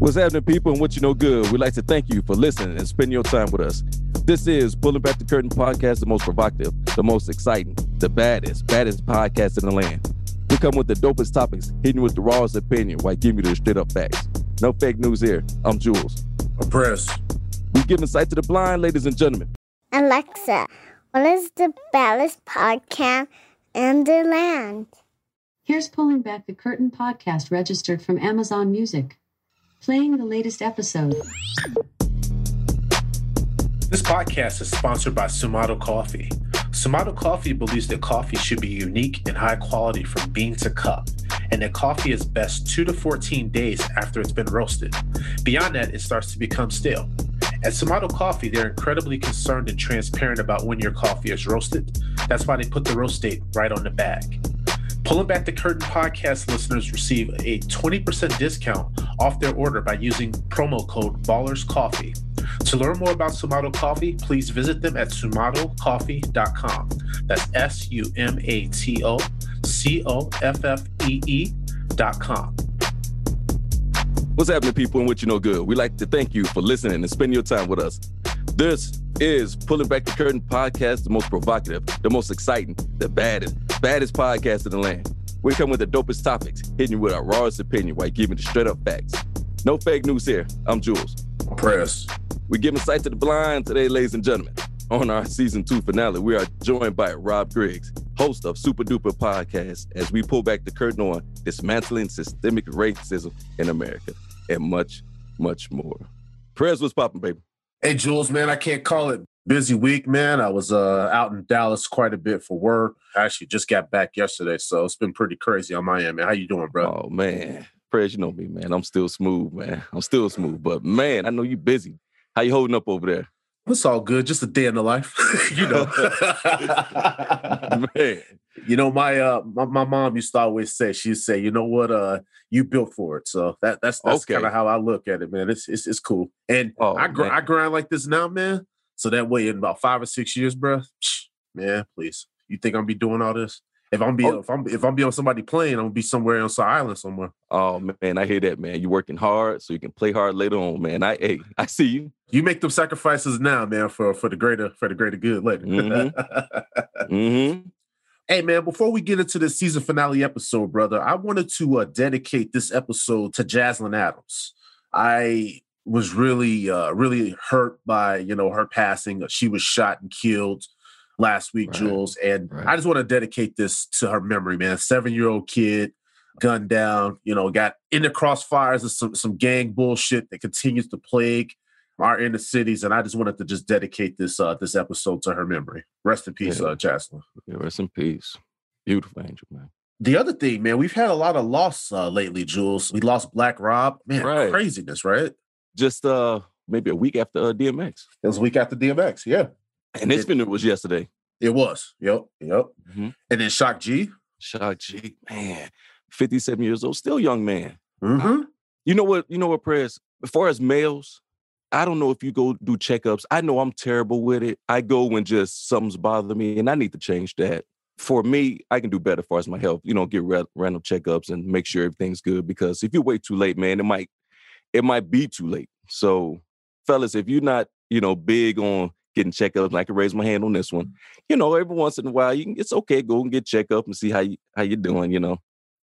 What's happening, people, and what you know good? We'd like to thank you for listening and spending your time with us. This is Pulling Back the Curtain podcast, the most provocative, the most exciting, the baddest, baddest podcast in the land. We come with the dopest topics, hitting with the rawest opinion while giving you the straight up facts. No fake news here. I'm Jules. I'm Press. We giving sight to the blind, ladies and gentlemen. Alexa, what is the baddest podcast in the land? Here's Pulling Back the Curtain podcast registered from Amazon Music. Playing the latest episode. This podcast is sponsored by Sumato Coffee. Sumato Coffee believes that coffee should be unique and high quality from bean to cup, and that coffee is best 2 to 14 days after it's been roasted. Beyond that, it starts to become stale. At Sumato Coffee, they're incredibly concerned and transparent about when your coffee is roasted. That's why they put the roast date right on the bag. Pulling Back the Curtain podcast listeners receive a 20% discount off their order by using promo code Ballers Coffee. To learn more about Sumato Coffee, please visit them at sumatocoffee.com. That's S U M A T O C O F F E E.com. What's happening, people, and what you know good? We'd like to thank you for listening and spending your time with us. This is Pulling Back the Curtain podcast, the most provocative, the most exciting, the baddest, baddest podcast in the land. We come with the dopest topics, hitting you with our rawest opinion while giving the straight up facts. No fake news here. I'm Jules. Press. We're giving sight to the blind today, ladies and gentlemen. On our season two finale, we are joined by Rob Griggs, host of Super Duper Podcast, as we pull back the curtain on dismantling systemic racism in America and much, much more. Prez was popping, baby. Hey, Jules, man, I can't call it busy week, man. I was uh, out in Dallas quite a bit for work. I actually just got back yesterday, so it's been pretty crazy on my end, man. How you doing, bro? Oh man, Prez, you know me, man. I'm still smooth, man. I'm still smooth, but man, I know you busy. How you holding up over there? It's all good. Just a day in the life, you know. man, you know, my uh my, my mom used to always say, she'd say, you know what, uh, you built for it. So that that's that's Okay. kind of how I look at it, man. It's it's, it's cool. And Oh, I gr- I grind like this now, man. So that way in about five or six years, bro, man, please. You think I'm be doing all this? If I'm be Oh. if I'm if I'm be on somebody plane, I'm gonna be somewhere on some island somewhere. Oh man, I hear that, man. You're working hard so you can play hard later on, man. I hey, I see you. You make them sacrifices now, man, for for the greater for the greater good later. Mm-hmm. Hey man, before we get into the season finale episode, brother, I wanted to uh, dedicate this episode to Jaslyn Adams. I was really, uh, really hurt by you know her passing. She was shot and killed last week, Right, Jules, and right. I just want to dedicate this to her memory, man. Seven year old kid, gunned down, you know, got in the crossfires of some some gang bullshit that continues to plague our inner cities, and I just wanted to just dedicate this uh this episode to her memory. Rest in peace, Yeah. uh, Jaslyn. Yeah, rest in peace. Beautiful angel, man. The other thing, man, we've had a lot of loss uh, lately, Jules. We lost Black Rob. Man, Right. craziness, right? Just uh maybe a week after uh, DMX. It was a week after DMX. Yeah, And his It- was yesterday. it was. Yep, yep. Mhm. And then Shock G. Shock G, man, 57 years old, still young man. Mm-hmm. You know what? You know what, Prez? As far as males, I don't know if you go do checkups. I know I'm terrible with it. I go when just something's bothering me, and I need to change that. For me, I can do better as far as my health. You know, get ra- random checkups and make sure everything's good. Because if you wait too late, man, it might it might be too late. So, fellas, if you're not, you know, big on getting checkups, and I can raise my hand on this one. You know, every once in a while, you can. It's okay. Go and get checkup and see how you how you doing. You know.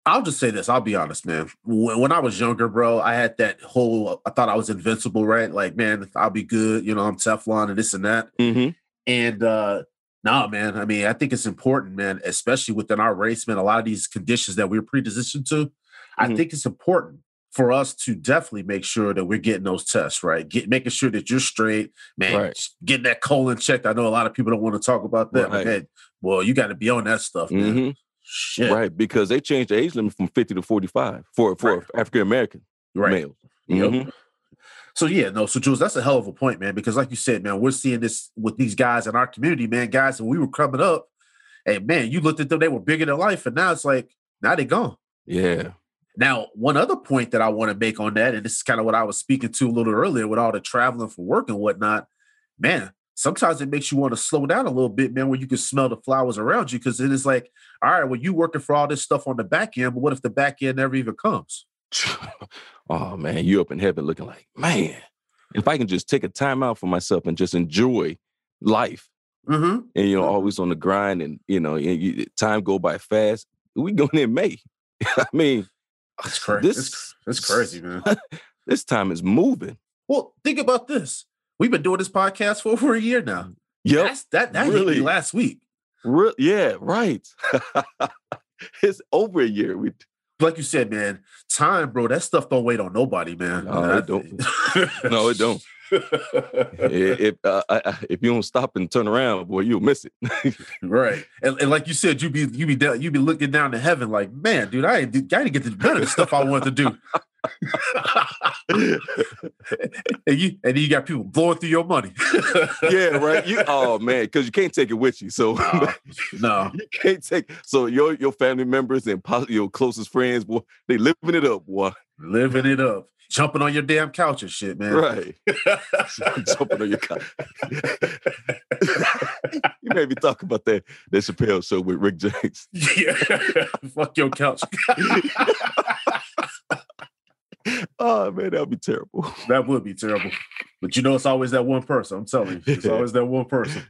I'll just say this. I'll be honest, man. When, when I was younger, bro, I had that whole. I thought I was invincible, right? Like, man, I'll be good. You know, I'm Teflon and this and that. Mm-hmm. And uh No, man. I mean, I think it's important, man, especially within our race, man. A lot of these conditions that we're predispositioned to, I Mhm. think it's important for us to definitely make sure that we're getting those tests, right? Get making sure that you're straight, man. Right. Getting that colon checked. I know a lot of people don't want to talk about that, but Right. man, well, you got to be on that stuff, man. Mhm. Shit. Right, because they changed the age limit from 50 to 45 for for Right. African American Right. males. Yep. Mhm. So yeah, no. So Jules, that's a hell of a point, man. Because like you said, man, we're seeing this with these guys in our community, man. Guys, when we were coming up, and man, you looked at them, they were bigger than life, and now it's like now they gone. Yeah. Now, one other point that I want to make on that, and this is kind of what I was speaking to a little earlier with all the traveling for work and whatnot, man. Sometimes it makes you want to slow down a little bit, man, where you can smell the flowers around you. Because then it is like, all right, well, you working for all this stuff on the back end, but what if the back end never even comes? oh man, you up in heaven looking like, man, if I can just take a time out for myself and just enjoy life Mm-hmm. and you know, Mhm. always on the grind and you know, and you, time go by fast. We going in May. I mean, It's crazy. This It's, it's crazy, man. this time is moving. Well, think about this. We've been doing this podcast for over a year now. Mm, yep. That's, that that hit me Really? last week. Re- yeah, right. it's over a year. We Like you said, man, time, bro. That stuff don't wait on nobody, man. No, it don't. No, it don't. if uh, I, I- if you don't stop and turn around, boy, you'll miss it. right, and, and like you said, you be you be down, you be looking down to heaven, like, man, dude, I ain't, I didn't get to do none of the stuff I wanted to do. and you and you got people blowing through your money. yeah, right. You oh man, because you can't take it with you. So no, no. you can't take so your your family members and your closest friends, boy, they living it up, boy. living it up, jumping on your damn couch and shit, man. Right. Jumping on your couch. you made me talk about that that Chappelle show with Rick James. yeah, fuck your couch. Oh man, that'd be terrible. That would be terrible. But you know, it's always that one person. I'm telling you, it's always that one person.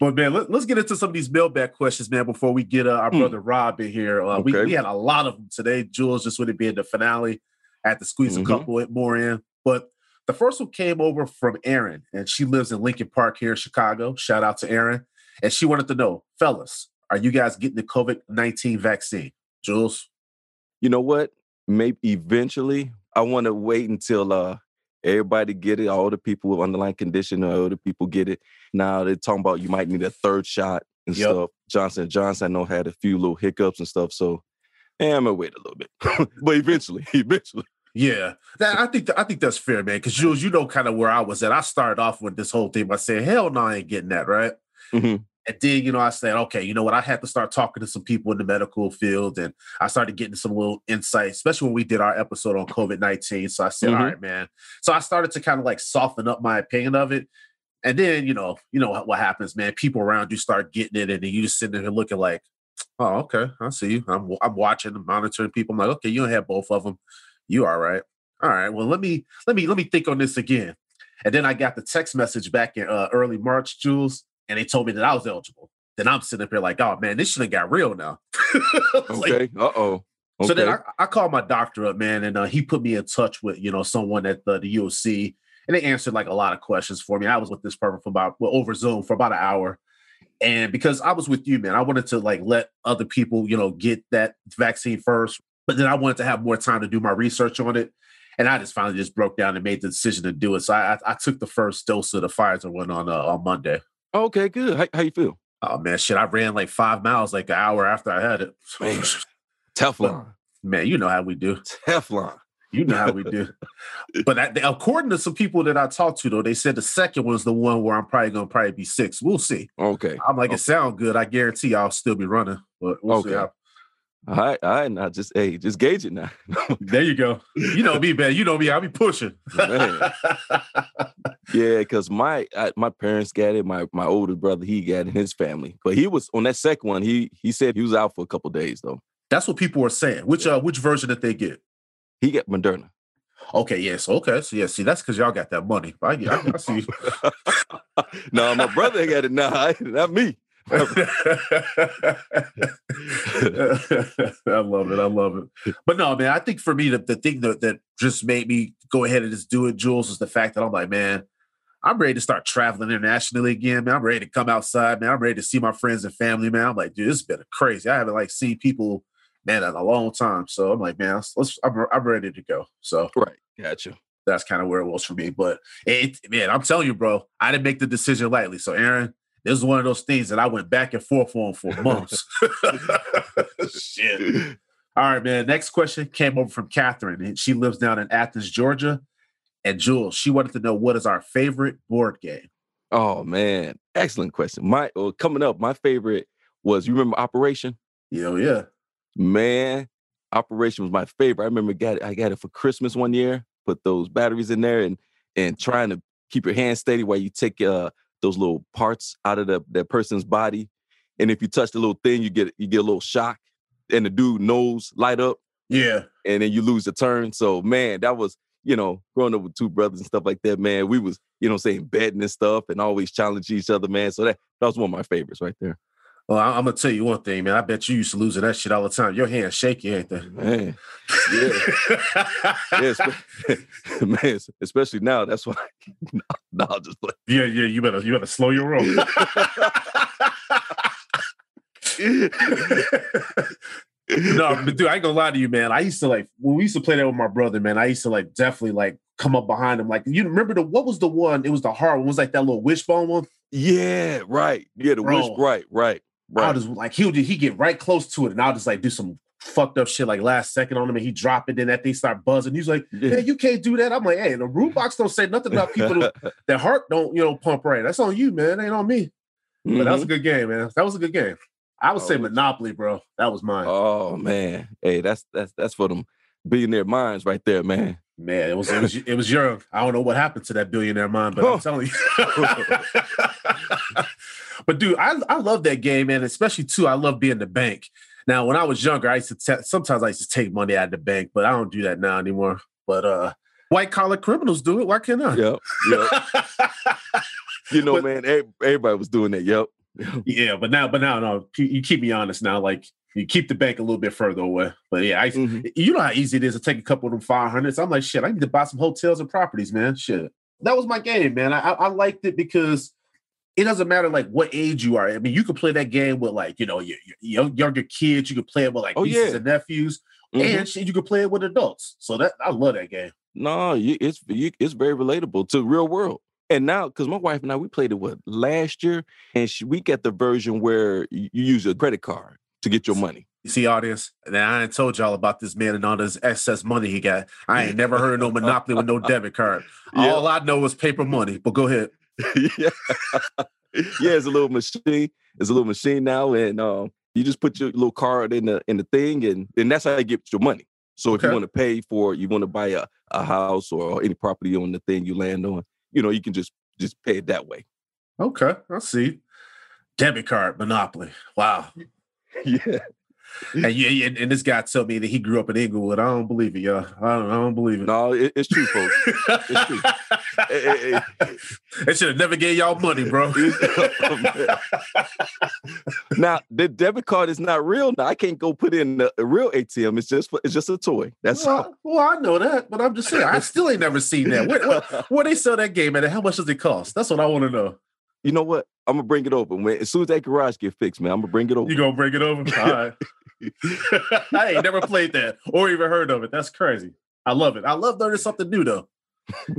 But man, let, us get into some of these mailbag questions, man, before we get uh, our Hmm. brother Rob in here. Uh, we, Okay. we had a lot of them today. Jules, just with it being the finale, I had to squeeze Mhm. a couple more in. But the first one came over from Erin, and she lives in Lincoln Park here in Chicago. Shout out to Erin. And she wanted to know, fellas, are you guys getting the COVID 19 vaccine? Jules? You know what? Maybe eventually I want to wait until uh everybody get it, all the people with underlying condition, all the people get it. Now they're talking about you might need a third shot and Yep. stuff. Johnson Johnson, I know had a few little hiccups and stuff. So eh, I'm gonna wait a little bit. but eventually, eventually. Yeah, that, I think I think that's fair, man. Because Jules, you know, kind of where I was at. I started off with this whole thing by saying, "Hell no, I ain't getting that." Right, Mhm. and then you know, I said, "Okay, you know what? I had to start talking to some people in the medical field, and I started getting some little insight, especially when we did our episode on COVID nineteen. So I said, Mhm. "All right, man." So I started to kind of like soften up my opinion of it, and then you know, you know what, what happens, man? People around you start getting it, and then you just sitting there looking like, "Oh, okay, I see you." I'm I'm watching, monitoring people. I'm like, "Okay, you don't have both of them." You all right all right well let me let me let me think on this again and then i got the text message back in uh, early march jules and they told me that i was eligible then i'm sitting up here like oh man this shit got real now Like, Okay. uh oh. Okay. so then I, I called my doctor up man and uh, he put me in touch with you know someone at the, the uoc and they answered like a lot of questions for me i was with this person for about well over zoom for about an hour and because i was with you man i wanted to like let other people you know get that vaccine first but then I wanted to have more time to do my research on it. And I just finally just broke down and made the decision to do it. So I, I, I took the first dose of the Pfizer one on uh, on Monday. okay, good. How, how you feel? Oh man, shit! I ran like five miles like an hour after I had it. Man. Teflon. Man, you know how we do. Teflon. You know how we do. but I, according to some people that I talked to, though, they said the second one's the one where I'm probably gonna probably be six. We'll see. Okay. I'm like, Okay. it sound good. I guarantee I'll still be running. But we'll see Okay. All right, all right. Now just hey, just gauge it now. There you go. You know me, man. You know me. I'll be pushing. Yeah, because my I, my parents got it. My my older brother he got it in his family, but he was on that second one. He he said he was out for a couple days though. That's what people are saying. Which uh which version did they get? He got Moderna. Okay, yes, okay. So yeah, see, that's because y'all got that money. I, I, I see. no, my brother got it. Nah, not me. I love it. I love it. But no, man, I think for me, the, the thing that, that just made me go ahead and just do it, Jules, is the fact that I'm like, man, I'm ready to start traveling internationally again, man. I'm ready to come outside, man. I'm ready to see my friends and family, man. I'm like, dude, this has been crazy. I haven't like seen people, man, in a long time. So I'm like, man, let's, let's I'm, I'm ready to go. So right, gotcha. That's kind of where it was for me. But it, man, I'm telling you, bro, I didn't make the decision lightly. So Erin, this is one of those things that I went back and forth on for months. Shit. All right, man. Next question came over from Catherine, and she lives down in Athens, Georgia. And Jules, she wanted to know what is our favorite board game. Oh man, excellent question. My well, coming up, my favorite was you remember Operation? Yeah, yeah. Man, Operation was my favorite. I remember got I got it for Christmas one year. Put those batteries in there and and trying to keep your hand steady while you take uh those little parts out of the that person's body. And if you touch the little thing, you get you get a little shock, and the dude nose light up. Yeah. And then you lose the turn. So man, that was you know, growing up with two brothers and stuff like that, man, we was, you know, saying betting and stuff and always challenging each other, man. So that that was one of my favorites right there. Well, I, am gonna tell you one thing, man. I bet you used to lose that shit all the time. Your hands shaky, ain't they? Man, yeah, yeah, man. Especially now. That's why. No, no, I'll just play. Yeah, yeah. You better, you better slow your roll. no, but dude, I ain't gonna lie to you, man. I used to like when we used to play that with my brother, man. I used to like definitely like come up behind him. Like you remember the what was the one? It was the hard one. It was like that little wishbone one. Yeah, right. Yeah, the Bro, wish. Right, right, right. I just like he'll he get right close to it, and I'll just like do some fucked up shit like last second on him, and he drop it. Then that thing start buzzing. He's like, "Yeah, you can't do that." I'm like, "Hey, the root box don't say nothing about people who, their heart don't you know pump right. That's on you, man. ain't on me." Mm-hmm. But that was a mm-hmm. good game, man. That was a good game. I would oh, say Monopoly, bro. That was mine. Oh man, hey, that's that's that's for them billionaire minds right there, man. Man, it was it was it was your. I don't know what happened to that billionaire mind, but I'm telling you. but dude, I I love that game, man. Especially too, I love being the bank. Now, when I was younger, I used to t- sometimes I used to take money out of the bank, but I don't do that now anymore. But uh white collar criminals do it. Why can't I? Yep. Yep. you know, but, man, everybody was doing that. Yep yeah, but now, but now, no, you keep me honest now. Like you keep the bank a little bit further away. But yeah, I, mm-hmm. you know how easy it is to take a couple of them five hundreds. I'm like, shit, I need to buy some hotels and properties, man. Shit, that was my game, man. I, I liked it because it doesn't matter like what age you are. I mean, you could play that game with like you know your, your younger kids. You could play it with like oh, nieces yeah. and nephews, mm-hmm. and shit, you could play it with adults. So that I love that game. No, it's it's very relatable to real world. And now, because my wife and I, we played it what last year, and she, we get the version where you use a credit card to get your money. You see, audience, and I ain't told y'all about this man and all this excess money he got. I ain't never heard of no monopoly with no debit card. All I know is paper money. But go ahead. yeah, yeah, it's a little machine. It's a little machine now, and um, you just put your little card in the in the thing, and and that's how you get your money. So if okay. you want to pay for, you want to buy a, a house or any property on the thing you land on, you know, you can just just pay it that way. Okay, I see. Debit card monopoly. Wow. yeah. And yeah, and, this guy told me that he grew up in Inglewood. I don't believe it, y'all. I don't, I don't believe it. No, it, it's true, folks. it's true. hey, hey, hey. They should have never gave y'all money, bro. Oh, now the debit card is not real. Now I can't go put in a, a real ATM. It's just it's just a toy. That's well, all. well, I know that, but I'm just saying I still ain't never seen that. Where, where, where they sell that game at? How much does it cost? That's what I want to know you know what? I'm gonna bring it over. When as soon as that garage get fixed, man, I'm gonna bring it over. You gonna bring it over? All right. I ain't never played that or even heard of it. That's crazy. I love it. I love learning something new though.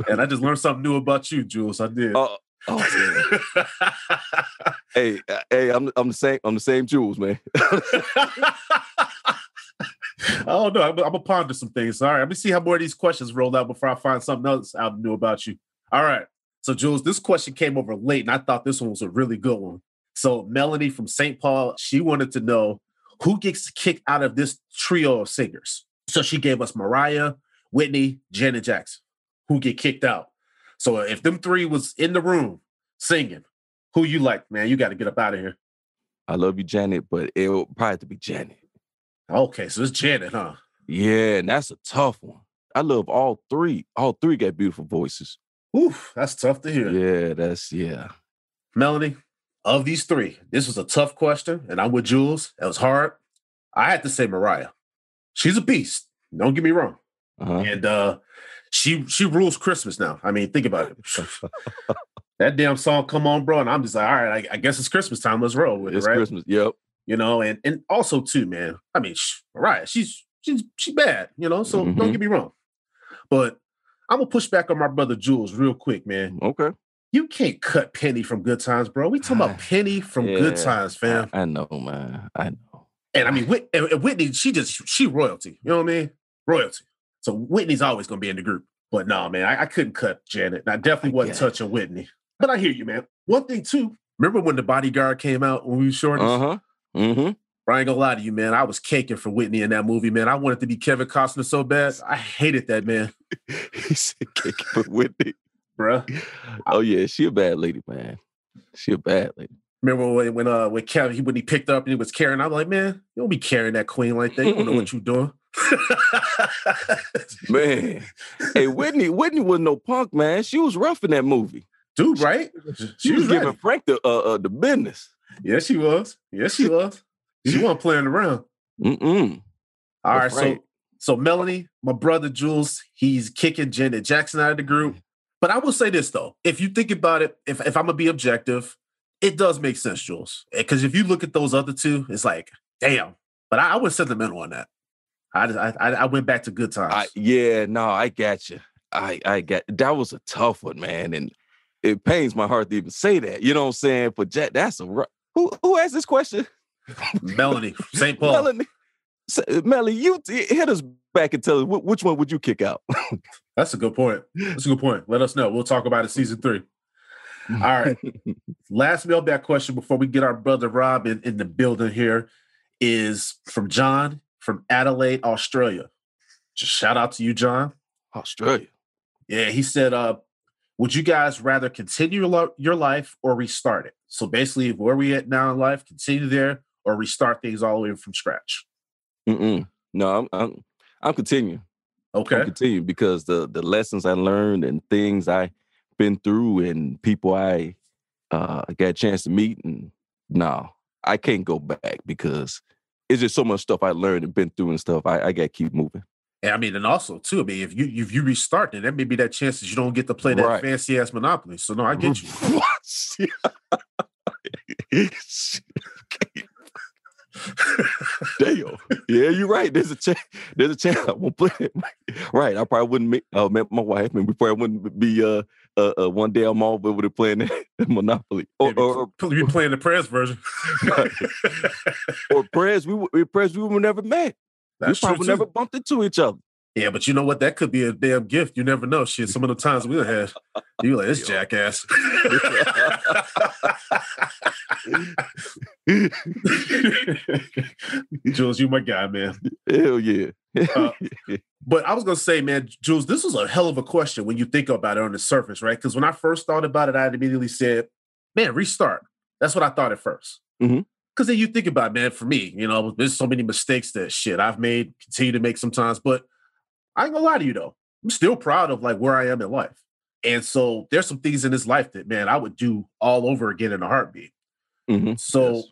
and I just learned something new about you, Jules. I did. Uh, oh, hey, hey, I'm I'm the same. I'm the same Jules, man. I don't know. I'm, I'm gonna ponder some things. All right, let me see how more of these questions roll out before I find something else out new about you. All right. So, Jules, this question came over late, and I thought this one was a really good one. So, Melanie from St. Paul, she wanted to know who gets kicked out of this trio of singers. So she gave us Mariah, Whitney, Janet Jackson, who get kicked out. So if them three was in the room singing, who you like, man? You got to get up out of here. I love you, Janet, but it will probably have to be Janet. Okay, so it's Janet, huh? Yeah, and that's a tough one. I love all three. All three got beautiful voices. Oof, that's tough to hear. Yeah, that's yeah. Melanie, of these three, this was a tough question, and I'm with Jules. It was hard. I had to say Mariah. She's a beast. Don't get me wrong. Uh-huh. And uh, she she rules Christmas now. I mean, think about it. that damn song come on, bro, and I'm just like, all right, I, I guess it's Christmas time. Let's roll with It's it, right? Christmas. Yep. You know, and and also too, man. I mean, sh- Mariah, she's she's she's bad, you know. So Mhm. don't get me wrong, but I'm gonna push back on my brother Jules real quick, man. Okay. You can't cut Penny from Good Times, bro. We talking about Penny from Good Times, fam. I, I know, man. I know. And I mean, Whit- and- and Whitney, she just she royalty. You know what I mean? Royalty. So Whitney's always gonna be in the group. But no, man, I, I couldn't cut Janet. I definitely wasn't get it. touching Whitney. But I hear you, man. One thing too. Remember when the bodyguard came out when we were short? Uh huh. Mm-hmm. I ain't gonna lie to you, man. I was caking for Whitney in that movie, man. I wanted to be Kevin Costner so bad. I hated that man, he said, "Kick it with Whitney." Bruh. Oh yeah, she a bad lady, man. She a bad lady. Remember when when uh when Kevin he when he picked up and he was carrying, I'm like, man, you don't be carrying that queen like that. You don't know what you're doing. Man, hey Whitney, Whitney was no punk, man. She was rough in that movie. Dude, right? She, was giving. Frank the uh, uh the business. Yes, she was. Yes, she was. She wasn't playing around. Mm-mm. All right. so so Melanie, my brother Jules, he's kicking Janet Jackson out of the group. But I will say this though, if you think about it, if if I'm gonna be objective, it does make sense, Jules. Eh, because if you look at those other two, it's like, damn. But I, I was sentimental on that. I, just- I I I went back to good times. I, yeah, no, I got you. I I got that was a tough one, man, and it pains my heart to even say that. You know what I'm saying? But Jack, that's a who who asked this question? Melanie, St. Paul. Melanie, S- Melanie, you hit us back and tell us wh- which one would you kick out? That's a good point. That's a good point. Let us know. We'll talk about it season three. All right. Last mailbag question before we get our brother Rob in, in the building here is from John from Adelaide, Australia. Just shout out to you, John. Australia. Yeah, he said, uh, would you guys rather continue lo- your life or restart it? So basically, where we at now in life, continue there or restart things all the way from scratch. Mm-mm. No, I'm I'm I'm continuing. I'm Okay. continuing because the the lessons I learned and things I been through and people I uh got a chance to meet and no, I can't go back because it's just so much stuff I learned and been through and stuff. I, I gotta keep moving. And I mean, and also too, I mean, if you if you restart, then there may be that chance that you don't get to play that Right. fancy ass Monopoly. So no, I get you. Damn. Yeah, you're right. There's a chance. There's a chance I won't play it. Right. I probably wouldn't meet, uh, met my wife, and we probably wouldn't be uh, uh, uh one day I'm all over there playing Monopoly or or, you playing the press version. or prayers. We were prayers. We were never met. That's we probably never bumped into each other. Yeah, but you know what? That could be a damn gift. You never know. Shit, some of the times we had, you like this jackass. Jules, you my guy, man. Hell yeah. Uh, But I was gonna say, man, Jules, this was a hell of a question when you think about it on the surface, right? Because when I first thought about it, I immediately said, "Man, restart." That's what I thought at 1st Mhm. Because then you think about, it, man, for me, you know, there's so many mistakes that shit I've made, continue to make sometimes. But I ain't gonna lie to you though, I'm still proud of like where I am in life. And so there's some things in this life that, man, I would do all over again in a heartbeat. Mhm. So Yes.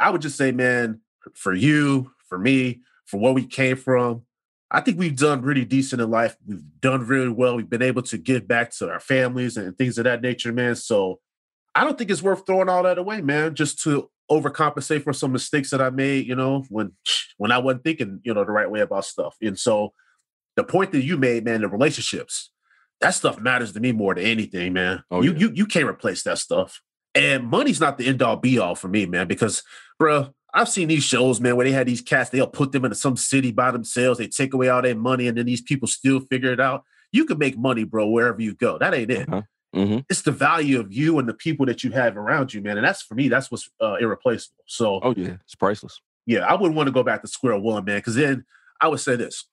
I would just say, man, for you, for me, for where we came from, I think we've done really decent in life. We've done really well. We've been able to give back to our families and things of that nature, man. So I don't think it's worth throwing all that away, man, just to overcompensate for some mistakes that I made, you know, when when I wasn't thinking, you know, the right way about stuff. And so the point that you made, man, the relationships, that stuff matters to me more than anything, man. Oh, you yeah. you you can't replace that stuff. And money's not the end all be all for me, man, because bro, I've seen these shows, man, where they had these cats, they'll put them into some city by themselves, they take away all their money, and then these people still figure it out. You can make money, bro, wherever you go. That ain't it. Uh-huh. Mhm. It's the value of you and the people that you have around you, man. And that's for me, that's what's uh, irreplaceable. So Oh yeah, it's priceless. yeah, I wouldn't want to go back to square one, man, because then I would say this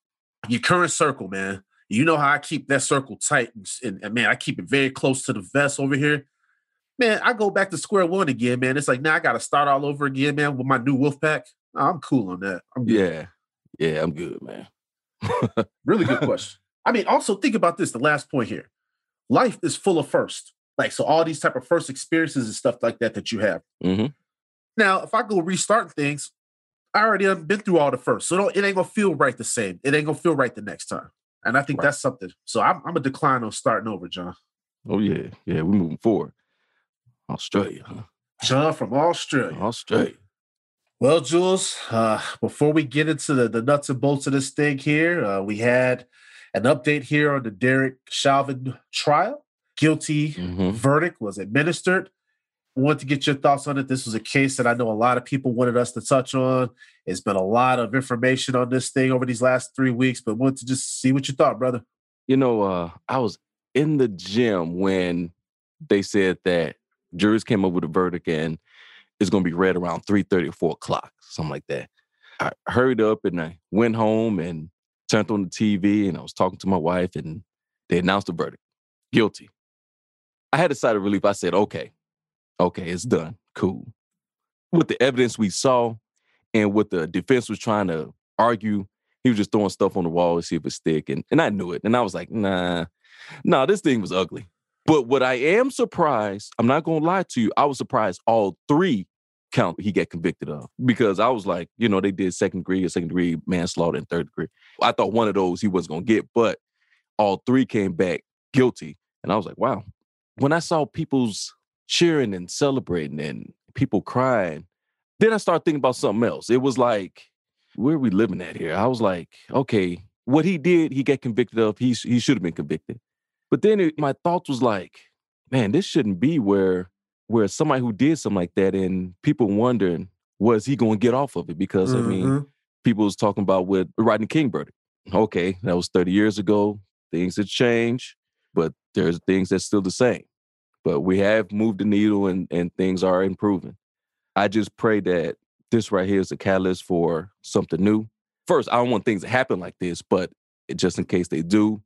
your current circle, man. You know how I keep that circle tight, and, and, and, man, I keep it very close to the vest over here. Man, I go back to square one again, man. It's like now I got to start all over again, man, with my new wolf pack. Nah, I'm cool on that. I'm good. Yeah. Yeah, I'm good, man. Really good question. I mean, also think about this. The last point here: life is full of first. Like so, all these type of first experiences and stuff like that that you have. Mm-hmm. Now, if I go restart things, I already have been through all the first, so don't, it ain't gonna feel right the same. It ain't gonna feel right the next time. And I think Right. that's something. So I'm, I'm a decline on starting over, John. Oh yeah, yeah, we're moving forward. Australia, huh? John from Australia. Australia. Well, Jules, uh, before we get into the, the nuts and bolts of this thing here, uh, we had an update here on the Derek Chauvin trial. Guilty Mhm. verdict was administered. Want to get your thoughts on it. This was a case that I know a lot of people wanted us to touch on. It's been a lot of information on this thing over these last three weeks, but want to just see what you thought, brother. You know, uh, I was in the gym when they said that jurors came up with a verdict and it's going to be read around 3.30 or 4 o'clock, something like that. I hurried up and I went home and turned on the TV and I was talking to my wife and they announced the verdict. Guilty. I had a sigh of relief. I said, okay, okay, it's done. Cool. With the evidence we saw and what the defense was trying to argue, he was just throwing stuff on the wall to see if it stick. And, and I knew it. And I was like, nah, nah, this thing was ugly. But what I am surprised, I'm not gonna lie to you, I was surprised all three count he got convicted of. Because I was like, you know, they did second degree or second degree manslaughter and third degree. I thought one of those he wasn't gonna get, but all three came back guilty. And I was like, wow. When I saw people's cheering and celebrating and people crying, then I started thinking about something else. It was like, where are we living at here? I was like, okay, what he did, he got convicted of. He he should have been convicted. But then it, my thoughts was like, man, this shouldn't be where where somebody who did something like that and people wondering was he going to get off of it because I mean, Mhm. people was talking about with Rodney King verdict. Okay, that was 30 years ago. Things have changed, but there's things that's still the same. But we have moved the needle and, and things are improving. I just pray that this right here is a catalyst for something new. First, I don't want things to happen like this, but just in case they do,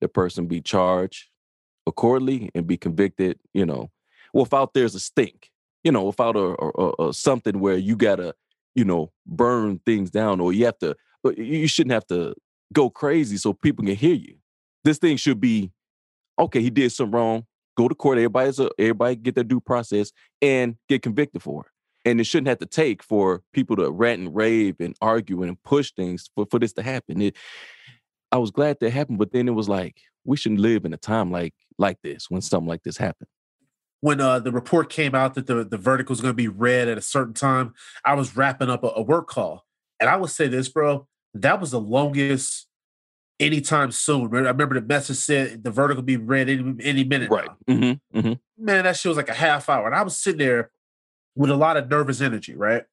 the person be charged accordingly and be convicted, you know, without there's a stink, you know, without a, a, a- something where you gotta, you know, burn things down or you have to, uh, you you shouldn't have to go crazy so people can hear you. This thing should be, okay, he did something wrong. Go to court. Everybody's a, everybody get their due process and get convicted for it. And it shouldn't have to take for people to rant and rave and argue and push things for, for this to happen. It, I was glad that happened, but then it was like we shouldn't live in a time like like this when something like this happened. when uh, the report came out that the, the verdict was going to be read at a certain time, I was wrapping up a, a work call. And I would say this, bro, that was the longest anytime soon. I remember the message said the verdict will be read any, any minute. now. Mm-hmm. Mm-hmm. Man, that shit was like a half hour. And I was sitting there with a lot of nervous energy, right?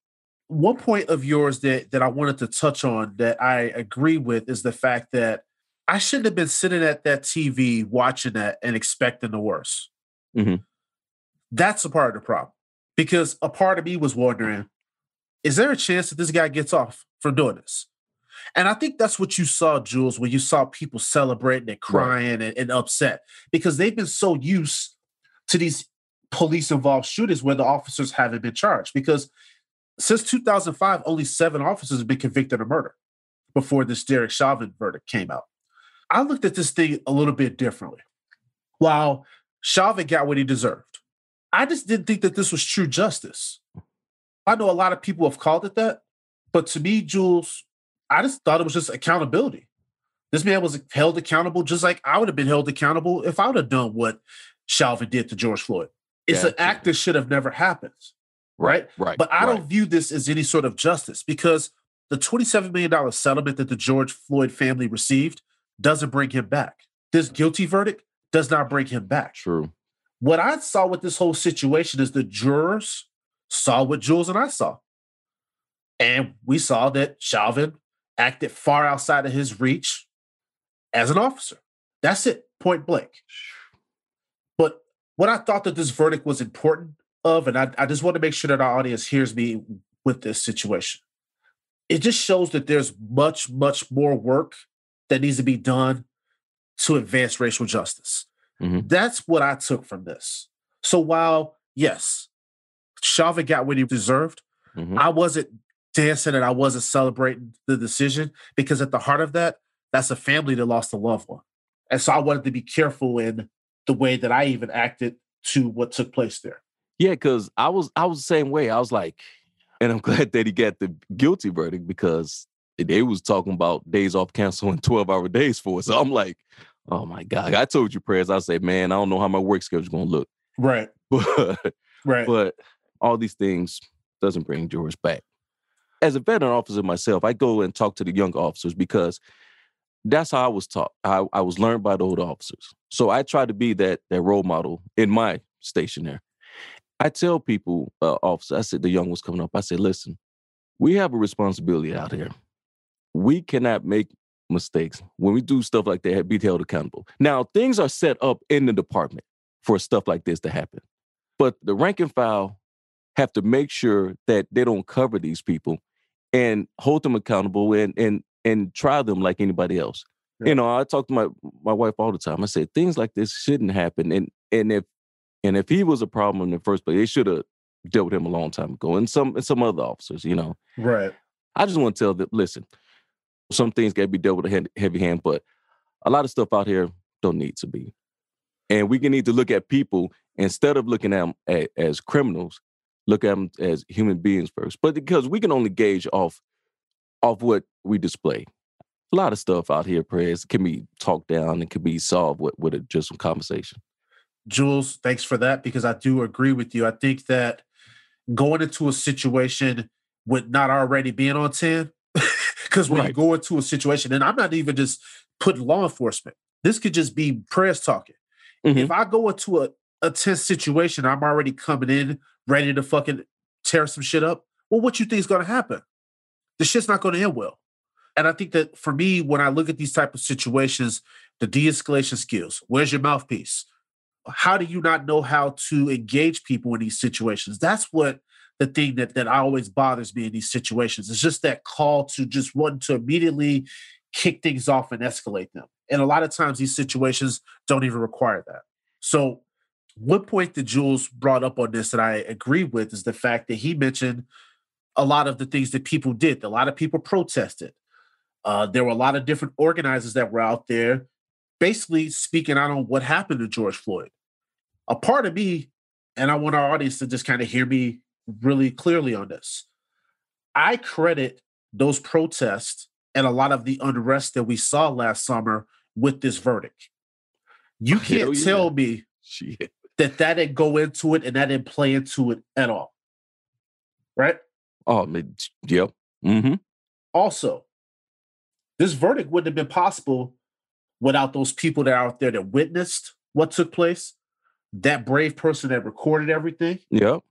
One point of yours that that I wanted to touch on that I agree with is the fact that I shouldn't have been sitting at that TV watching that and expecting the worst. Mhm. That's a part of the problem. Because a part of me was wondering, is there a chance that this guy gets off for doing this? And I think that's what you saw, Jules, when you saw people celebrating and crying and, and upset because they've been so used to these police involved shootings where the officers haven't been charged. Because since 2005, only seven officers have been convicted of murder before this Derek Chauvin verdict came out. I looked at this thing a little bit differently. While Chauvin got what he deserved, I just didn't think that this was true justice. I know a lot of people have called it that, but to me, Jules, I just thought it was just accountability. This man was held accountable just like I would have been held accountable if I would have done what Chauvin did to George Floyd. It's an act that should have never happened. Right. Right. But I right. don't view this as any sort of justice because the $27 million settlement that the George Floyd family received doesn't bring him back. This guilty verdict does not bring him back. True. What I saw with this whole situation is the jurors saw what Jules and I saw. And we saw that Chauvin acted far outside of his reach as an officer. That's it, point blank. But what I thought that this verdict was important of, and I, I just want to make sure that our audience hears me with this situation. It just shows that there's much, much more work that needs to be done to advance racial justice. Mhm. That's what I took from this. So while, yes, Chauvin got what he deserved, Mhm. I wasn't dancing and I wasn't celebrating the decision because at the heart of that, that's a family that lost a loved one. And so I wanted to be careful in the way that I even acted to what took place there. Yeah, because I was I was the same way. I was like, and I'm glad that he got the guilty verdict because they was talking about days off cancel and 12 hour days for us. So I'm like, oh my God. I told you Prez. I say, man, I don't know how my work schedule's gonna look. Right. But Right. but all these things doesn't bring George back. As a veteran officer myself, I go and talk to the young officers because that's how I was taught. I, I was learned by the old officers. So I try to be that that role model in my station there. I tell people, uh, officer, I said the young ones coming up, I said, listen, we have a responsibility out here. We cannot make mistakes. When we do stuff like that, be held accountable. Now, things are set up in the department for stuff like this to happen. But the rank and file have to make sure that they don't cover these people and hold them accountable and and and try them like anybody else. Yeah. You know, I talk to my my wife all the time. I said things like this shouldn't happen. And and if and if he was a problem in the first place, they should have dealt with him a long time ago. And some and some other officers, you know. right. I just want to tell them, listen, some things got to be dealt with a heavy hand, but a lot of stuff out here don't need to be. And we can need to look at people instead of looking at them as criminals, look at them as human beings first. But because we can only gauge off off what we display. A lot of stuff out here, Prez can be talked down and can be solved with, with a, just some conversation. Jules, thanks for that because I do agree with you. I think that going into a situation with not already being on 10, because when you go into a situation, and I'm not even just putting law enforcement, this could just be Prez talking. Mhm. If I go into a, a tense situation, I'm already coming in ready to fucking tear some shit up. Well, what you think is going to happen? The shit's not going to end well. And I think that for me, when I look at these type of situations, the de-escalation skills, where's your mouthpiece? How do you not know how to engage people in these situations? That's what the thing that that always bothers me in these situations. It's just that call to just want to immediately kick things off and escalate them. And a lot of times these situations don't even require that. So one point that Jules brought up on this that I agree with is the fact that he mentioned a lot of the things that people did. A lot of people protested. Uh, there were a lot of different organizers that were out there basically speaking out on what happened to George Floyd. A part of me, and I want our audience to just kind of hear me really clearly on this. I credit those protests and a lot of the unrest that we saw last summer with this verdict. You can't yeah. tell me Shit. That that didn't go into it and that didn't play into it at all. Right? Oh, yep. Mm-hmm. Also, this verdict wouldn't have been possible without those people that are out there that witnessed what took place, that brave person that recorded everything, Yep.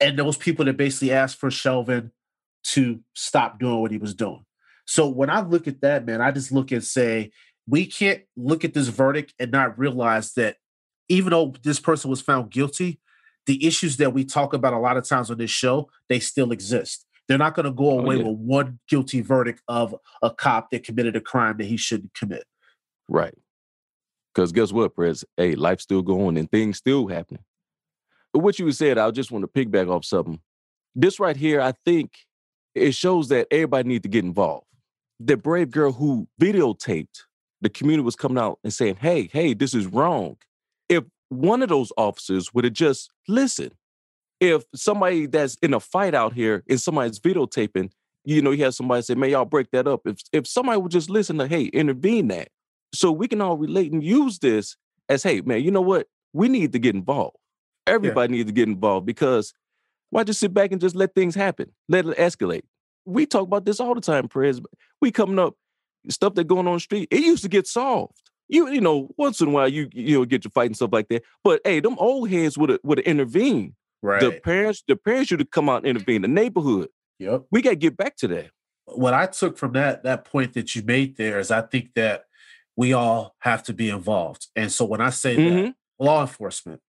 and those people that basically asked for Chauvin to stop doing what he was doing. So when I look at that, man, I just look and say, we can't look at this verdict and not realize that even though this person was found guilty, the issues that we talk about a lot of times on this show, they still exist. They're not going to go Oh, away yeah. with one guilty verdict of a cop that committed a crime that he shouldn't commit. Right. Because guess what, Prez? Hey, life's still going and things still happening. But what you said, I just want to piggyback off something. This right here, I think it shows that everybody needs to get involved. The brave girl who videotaped, the community was coming out and saying, hey, hey, this is wrong. One of those officers would have just listened, if somebody that's in a fight out here and somebody's videotaping, you know, you have somebody say, man, y'all break that up. If if somebody would just listen to, hey, intervene that. So we can all relate and use this as, hey, man, you know what? We need to get involved. Everybody needs to get involved because why just sit back and just let things happen? Let it escalate. We talk about this all the time, Prez. We coming up, stuff that going on the street, it used to get solved. You, you know, once in a while you you know get your fight and stuff like that. But hey, them old heads would have would have intervened. Right. The parents, the parents should have come out and intervene. The neighborhood. yep. We gotta get back to that. what I took from that that point that you made there is I think that we all have to be involved. And so when I say that Mhm. law enforcement,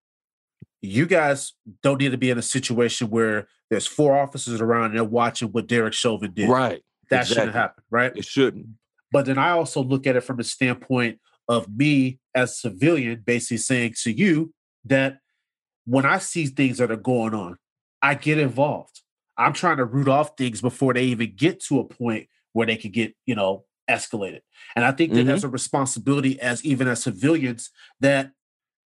you guys don't need to be in a situation where there's four officers around and they're watching what Derek Chauvin did. Right. That shouldn't happen, right? It shouldn't. But then I also look at it from the standpoint of me as a civilian, basically saying to you that when I see things that are going on, I get involved. I'm trying to root off things before they even get to a point where they could get, you know, escalated. And I think that Mhm. there's a responsibility as even as civilians that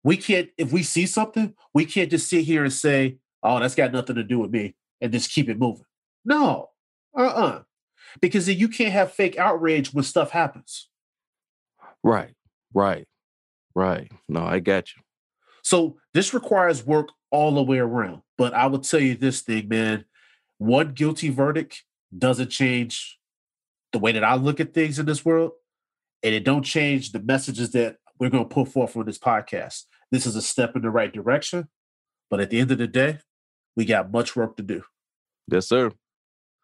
we can't, if we see something, we can't just sit here and say, oh, that's got nothing to do with me and just keep it moving. No. Uh-uh. because then you can't have fake outrage when stuff happens. Right, right, right. No, I got you. So this requires work all the way around. But I will tell you this thing, man. One guilty verdict doesn't change the way that I look at things in this world, and it don't change the messages that we're going to put forth on this podcast. This is a step in the right direction, but at the end of the day, we got much work to do. Yes, sir.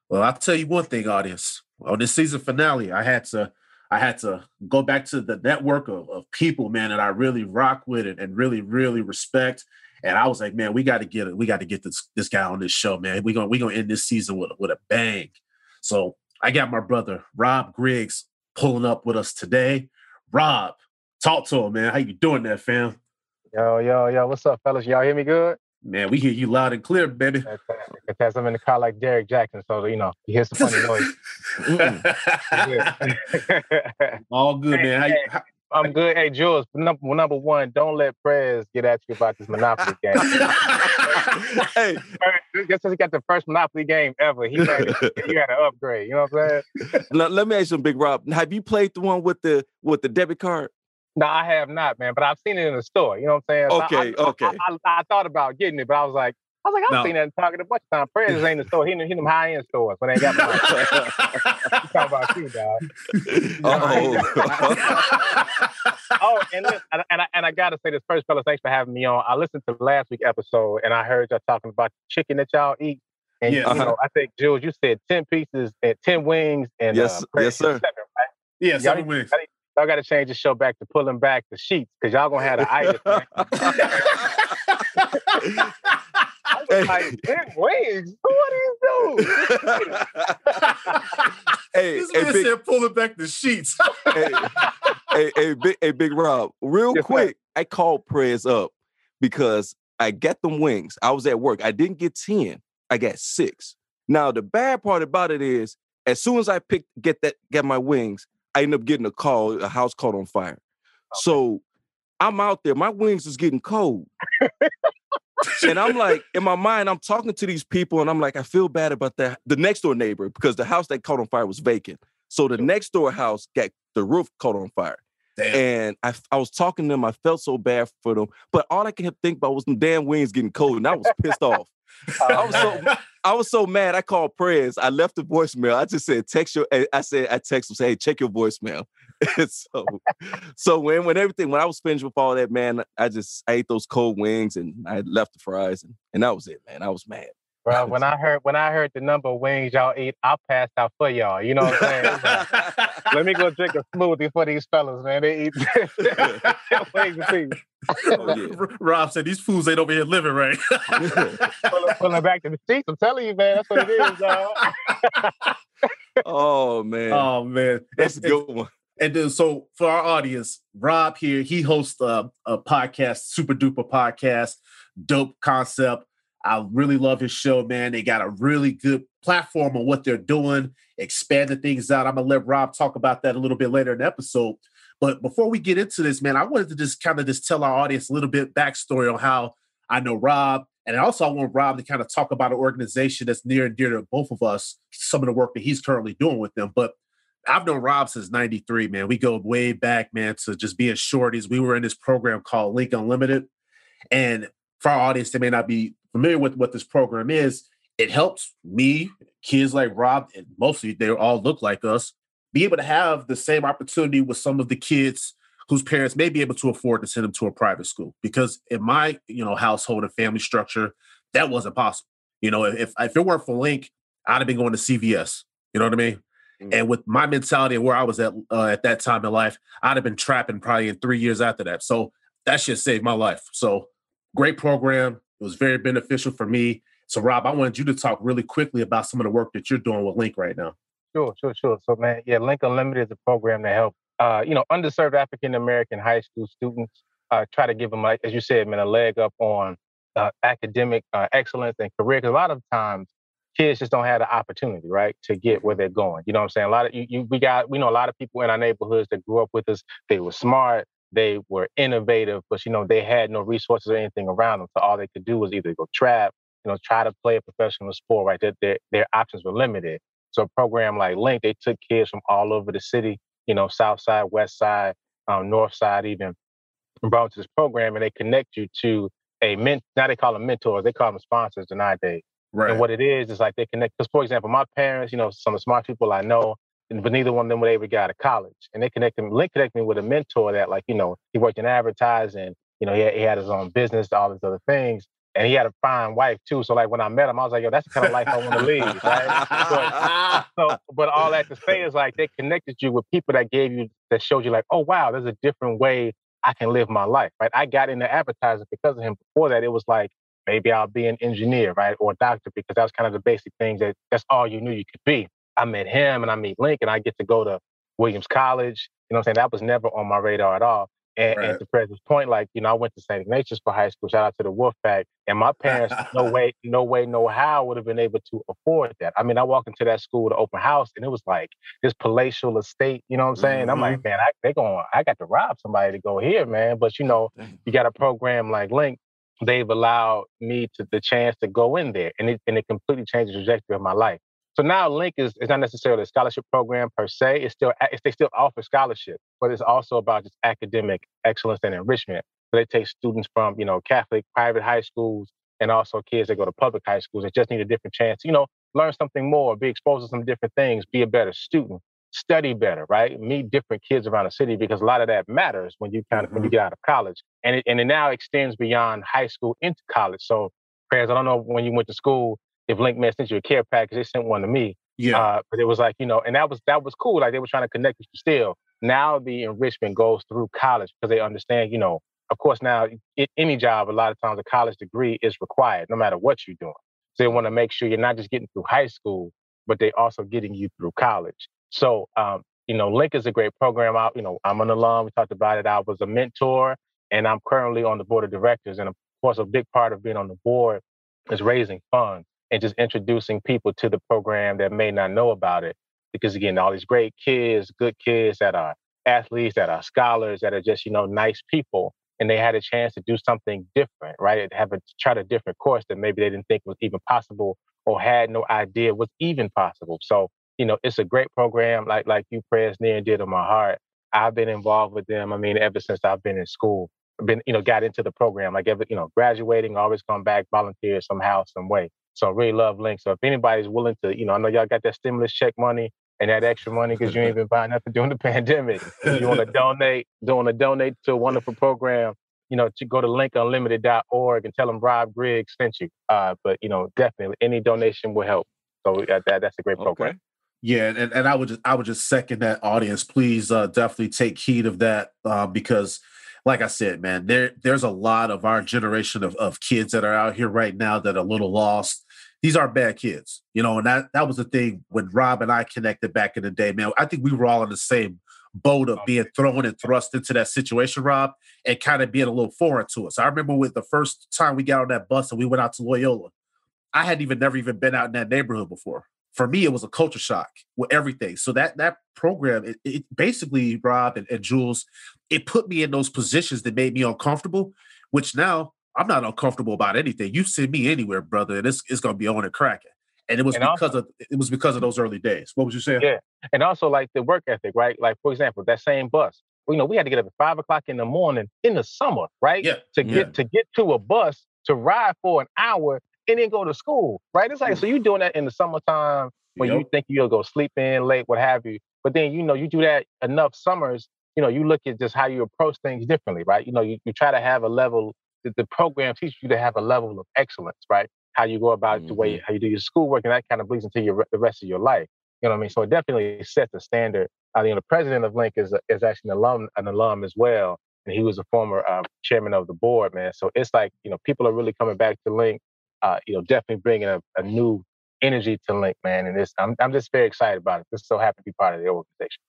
Well, I'll tell you one thing, audience. On this season finale, I had to I had to go back to the network of, of people, man, that I really rock with it and really, really respect. And I was like, man, we got to get it. We got to get this this guy on this show, man. We're gonna we gonna end this season with, with a bang. So I got my brother Rob Griggs pulling up with us today. Rob, talk to him, man. How you doing there, fam? Yo, yo, yo, what's up, fellas? Y'all hear me good? Man, we hear you loud and clear, baby. Because I'm in the car like Derek Jackson, so you know, you hear some funny noise. All good, man. How you, how, I'm good. Hey, Jules, number, number one, don't let Prez get at you about this Monopoly game. hey, just since he got the first Monopoly game ever, he had, he had an upgrade. You know what I'm saying? let, let me ask you, Big Rob. Have you played the one with the with the debit card? No, I have not, man. But I've seen it in the store. You know what I'm saying? So Okay, I, I- okay. I, I, thought about getting it, but I was like, I was like, I've No. seen that talking a bunch of times. Prez ain't in the store. He in, he in them high end stores when they ain't got Monopoly. I'm talking about you, dog. Oh. oh, and listen, and, and I and I gotta say this first, fellas. Thanks for having me on. I listened to last week's episode, and I heard y'all talking about the chicken that y'all eat. And Yes. you know, I think Jules, you said ten pieces and ten wings, and Yes, uh, yes, sir. Seven, right? yeah, Y'all seven need- wins. y'all need- Y'all got to change the show back to pulling back the sheets because y'all gonna have the itis. man. I was Hey. like, ten wings? What are you doing? hey, This hey, man big, said pulling back the sheets. hey, hey, hey, big, hey, big Rob. Real Yes, sir. quick, I called Prez up because I got them wings. I was at work. I didn't get ten. I got six. Now the bad part about it is, as soon as I pick get that get my wings, I end up getting a call. A house caught on fire. So I'm out there. My wings is getting cold. and I'm like, in my mind, I'm talking to these people, and I'm like, I feel bad about that. The next door neighbor, because the house that caught on fire was vacant. So the next door house got the roof caught on fire. Damn. And I, I was talking to them. I felt so bad for them. But all I could think about was them damn wings getting cold. And I was pissed off. Oh, I was so I was so mad. I called Prez. I left the voicemail. I just said, text your I- I said, I text him, say, hey, check your voicemail. So so when when everything when I was finished with all that, man, I just I ate those cold wings and I left the fries and, and that was it, man. I was mad. Bro, when I heard when I heard the number of wings y'all eat, I passed out for y'all. You know what I'm saying? It's like, Let me go drink a smoothie for these fellas, man. They eat wings a. Oh, yeah. Rob said these fools ain't over here living right. Pulling, pulling back to the seats. I'm telling you, man, that's what it is, y'all. oh man. oh man, That's a good one. And then, so for our audience, Rob here, he hosts a, a podcast, super duper podcast, dope concept. I really love his show, man. They got a really good platform on what they're doing, expanding things out. I'm gonna let Rob talk about that a little bit later in the episode. But before we get into this, man, I wanted to just kind of just tell our audience a little bit backstory on how I know Rob. And also I want Rob to kind of talk about an organization that's near and dear to both of us, some of the work that he's currently doing with them. But I've known Rob since 93, man. We go way back, man, to just being shorties. We were in this program called Link Unlimited. And for our audience that may not be familiar with what this program is, it helps me, kids like Rob, and mostly they all look like us, be able to have the same opportunity with some of the kids whose parents may be able to afford to send them to a private school. Because in my, you know, household and family structure, that wasn't possible. You know, if if it weren't for Link, I'd have been going to CVS. You know what I mean? Mm. And with my mentality and where I was at uh, at that time in life, I'd have been trapping probably in three years after that. So that shit saved my life. So great program. It was very beneficial for me. So Rob, I wanted you to talk really quickly about some of the work that you're doing with Link right now. Sure, sure, sure. So, man, yeah, Link Unlimited is a program that helps, uh, you know, underserved African American high school students uh, try to give them, like as you said, man, a leg up on uh, academic uh, excellence and career. Because a lot of times, kids just don't have the opportunity, right, to get where they're going. You know what I'm saying? A lot of you, you we got, we know a lot of people in our neighborhoods that grew up with us. They were smart, they were innovative, but you know, they had no resources or anything around them. So all they could do was either go trap, you know, try to play a professional sport, right? Their their, their options were limited. So a program like Link, they took kids from all over the city, you know, South Side, West Side, um, North Side, even, and brought to this program, and they connect you to a ment. Now they call them mentors. They call them sponsors nowadays. Right. And what it is is like they connect. Because for example, my parents, you know, some of the smart people I know, but neither one of them were able to get out of college. And they connected me, Link connected me with a mentor that, like, you know, he worked in advertising. You know, he had, he had his own business, all these other things and he had a fine wife too. So like when I met him, I was like, yo, that's the kind of life I want to lead, right? But, so, but all that to say is like they connected you with people that gave you that showed you like, oh wow, there's a different way I can live my life, right? I got into advertising because of him. Before that, it was like maybe I'll be an engineer, right, or a doctor, because that was kind of the basic things that that's all you knew you could be. I met him and I meet Link and I get to go to Williams College. You know what I'm saying? That was never on my radar at all. And, right. and to President's point, like, you know, I went to St. Ignatius for high school. Shout out to the Wolf Pack. And my parents, no way, no way, no how would have been able to afford that. I mean, I walked into that school to open house and it was like this palatial estate, you know what I'm saying? Mm-hmm. I'm like, mm-hmm. man, I, they going, I got to rob somebody to go here, man. But you know, you got a program like Link, they've allowed me to the chance to go in there and it, and it completely changed the trajectory of my life. So now Link is, is not necessarily a scholarship program per se. It's still it's, they still offer scholarship, but it's also about just academic excellence and enrichment. So they take students from you know Catholic private high schools and also kids that go to public high schools that just need a different chance. You know, learn something more, be exposed to some different things, be a better student, study better, right? Meet different kids around the city because a lot of that matters when you kind of mm-hmm. when you mm-hmm. get out of college, and it, and it now extends beyond high school into college. So, Prez. I don't know when you went to school if Link Med sent you a care package, they sent one to me. Yeah. Uh, but it was like, you know, and that was that was cool. Like they were trying to connect us still. Now the enrichment goes through college because they understand, you know, of course now it, any job, a lot of times a college degree is required, no matter what you're doing. So they want to make sure you're not just getting through high school, but they also getting you through college. So um, you know, Link is a great program. Out, you know, I'm an alum. We talked about it. I was a mentor, and I'm currently on the board of directors. And of course, a big part of being on the board is raising funds and just introducing people to the program that may not know about it. Because again, all these great kids, good kids that are athletes, that are scholars, that are just, you know, nice people. And they had a chance to do something different, right? Have a try a different course that maybe they didn't think was even possible or had no idea was even possible. So, you know, it's a great program, like like you Prez near and dear to my heart. I've been involved with them. I mean, ever since I've been in school, been, you know, got into the program, like ever, you know, graduating, always come back, volunteer somehow, some way. So I really love Link. So if anybody's willing to, you know, I know y'all got that stimulus check money and that extra money because you ain't been buying nothing during the pandemic. you want to donate, don't want to donate to a wonderful program, you know, to go to linkunlimited.org and tell them Rob Griggs sent you. Uh, but you know, definitely any donation will help. So that that's a great program. Okay. Yeah, and, and I would just I would just second that audience. Please uh, definitely take heed of that uh, because like I said, man, there there's a lot of our generation of, of kids that are out here right now that are a little lost these aren't bad kids, you know, and that that was the thing when Rob and I connected back in the day, man. I think we were all in the same boat of oh, being thrown and thrust into that situation, Rob, and kind of being a little foreign to us. I remember with the first time we got on that bus and we went out to Loyola, I had even never even been out in that neighborhood before. For me, it was a culture shock with everything. So that that program, it, it basically, Rob and, and Jules, it put me in those positions that made me uncomfortable, which now I'm not uncomfortable about anything. You send me anywhere, brother, and it's it's gonna be on and cracking. And it was and because also, of it was because of those early days. What was you saying? Yeah, and also like the work ethic, right? Like for example, that same bus. You know, we had to get up at five o'clock in the morning in the summer, right? Yeah. To get yeah. to get to a bus to ride for an hour and then go to school, right? It's like mm. so you doing that in the summertime when yep. you think you'll go sleep in late, what have you. But then you know you do that enough summers, you know, you look at just how you approach things differently, right? You know, you, you try to have a level the, the program teaches you to have a level of excellence, right? How you go about mm-hmm. the way mm-hmm. how you do your schoolwork, and that kind of bleeds into your the rest of your life. You know what I mean? So it definitely sets a standard. I mean, the president of Link is is actually an alum, an alum as well, and he was a former um, chairman of the board, man. So it's like you know, people are really coming back to Link. Uh, you know, definitely bringing a, a new energy to Link, man. And this, I'm I'm just very excited about it. Just so happy to be part of the organization.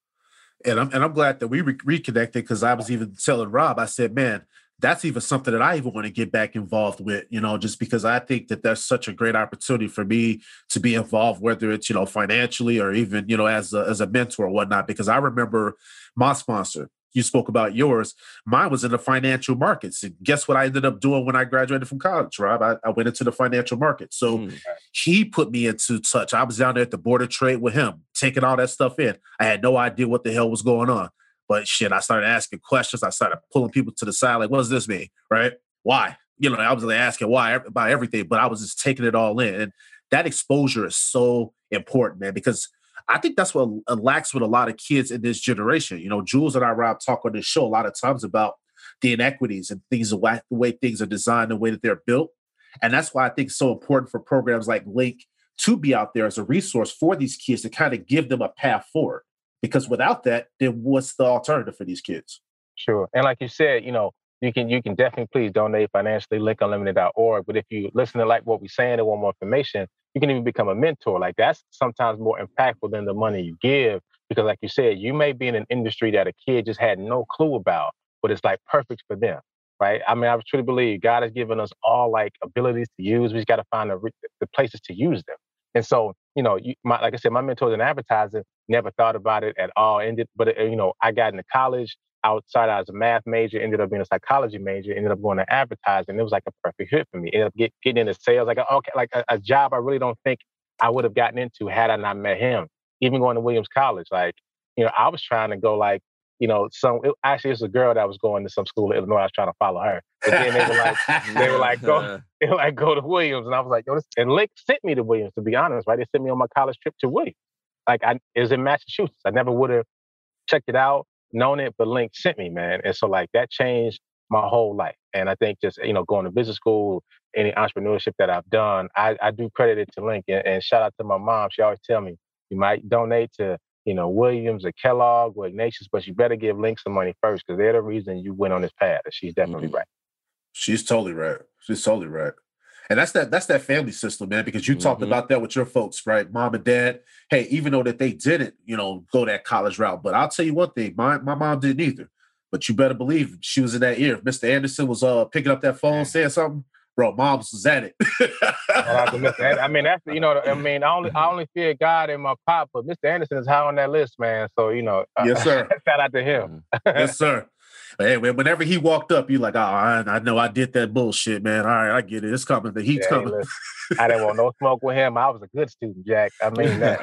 And I'm and I'm glad that we re- reconnected because I was even telling Rob, I said, man, that's even something that I even want to get back involved with, you know, just because I think that that's such a great opportunity for me to be involved, whether it's, you know, financially or even, you know, as a, as a mentor or whatnot. Because I remember my sponsor, you spoke about yours. Mine was in the financial markets. And guess what I ended up doing when I graduated from college, Rob? I, I went into the financial market. So mm. he put me into touch. I was down there at the Board of Trade with him, taking all that stuff in. I had no idea what the hell was going on. But shit, I started asking questions. I started pulling people to the side, like, what does this mean? Right? Why? You know, I was like asking why about everything, but I was just taking it all in. And that exposure is so important, man, because I think that's what uh, lacks with a lot of kids in this generation. You know, Jules and I, Rob, talk on this show a lot of times about the inequities and things, the way things are designed, the way that they're built. And that's why I think it's so important for programs like Link to be out there as a resource for these kids to kind of give them a path forward. Because without that, then what's the alternative for these kids? Sure. And like you said, you know, you can you can definitely please donate financially, linkunlimited.org. But if you listen to like what we're saying and want more information, you can even become a mentor. Like that's sometimes more impactful than the money you give. Because like you said, you may be in an industry that a kid just had no clue about, but it's like perfect for them. Right. I mean, I truly believe God has given us all like abilities to use. We just got to find the, the places to use them. And so, you know, you, my, like I said, my mentors in advertising never thought about it at all. Ended, but it, uh, you know, I got into college outside. I was a math major, ended up being a psychology major, ended up going to advertising. It was like a perfect fit for me. Ended up get, getting into sales, like okay, like a, a job I really don't think I would have gotten into had I not met him. Even going to Williams College, like you know, I was trying to go like you know, some it, actually it's a girl that was going to some school in Illinois. I was trying to follow her, but then they were like, they were like, go, they were like, go to Williams, and I was like, yo, this, and Link sent me to Williams. To be honest, right? They sent me on my college trip to Williams. Like I, it was in Massachusetts. I never would have checked it out known it, but Link sent me, man. And so like that changed my whole life. And I think just, you know, going to business school, any entrepreneurship that I've done, I, I do credit it to Link. And, and, shout out to my mom. She always tell me, you might donate to, you know, Williams or Kellogg or Ignatius, but you better give Link some money first because they're the reason you went on this path. And she's definitely mm-hmm. right. She's totally right. She's totally right. And that's that that's that family system, man, because you mm-hmm. talked about that with your folks, right? Mom and dad. Hey, even though that they didn't, you know, go that college route. But I'll tell you one thing, my, my mom didn't either. But you better believe she was in that ear. If Mr. Anderson was uh picking up that phone saying something, bro, mom's was at it. I mean, that's you know, I mean, I only I only fear God and my pop, but Mr. Anderson is high on that list, man. So you know, yes, sir. shout out to him. Mm-hmm. yes, sir. Hey, whenever he walked up, you like, oh, I, I, know I did that bullshit, man. All right, I get it. It's coming. The heat's yeah, coming. Listen, I didn't want no smoke with him. I was a good student, Jack. I mean that.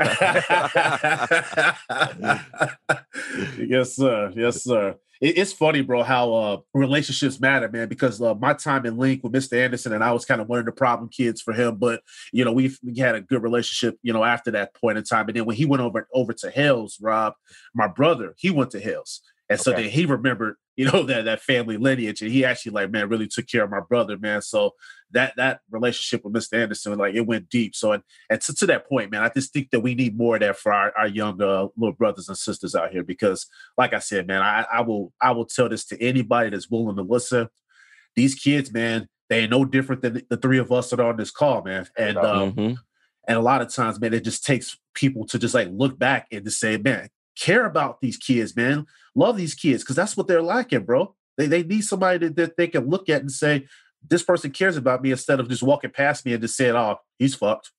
yes, sir. Yes, sir. It, it's funny, bro, how uh, relationships matter, man. Because uh, my time in Link with Mr. Anderson, and I was kind of one of the problem kids for him. But you know, we we had a good relationship, you know, after that point in time. And then when he went over over to Hales, Rob, my brother, he went to Hales. And so then he remembered, you know, that that family lineage, and he actually like, man, really took care of my brother, man. So that that relationship with Mr. Anderson, like, it went deep. So and and to, to that point, man, I just think that we need more of that for our, our young uh, little brothers and sisters out here, because, like I said, man, I, I will I will tell this to anybody that's willing to listen. These kids, man, they ain't no different than the three of us that are on this call, man. And um, mm-hmm. and a lot of times, man, it just takes people to just like look back and to say, man, care about these kids, man. Love these kids because that's what they're lacking, bro. They they need somebody that, that they can look at and say, this person cares about me instead of just walking past me and just saying, oh, he's fucked.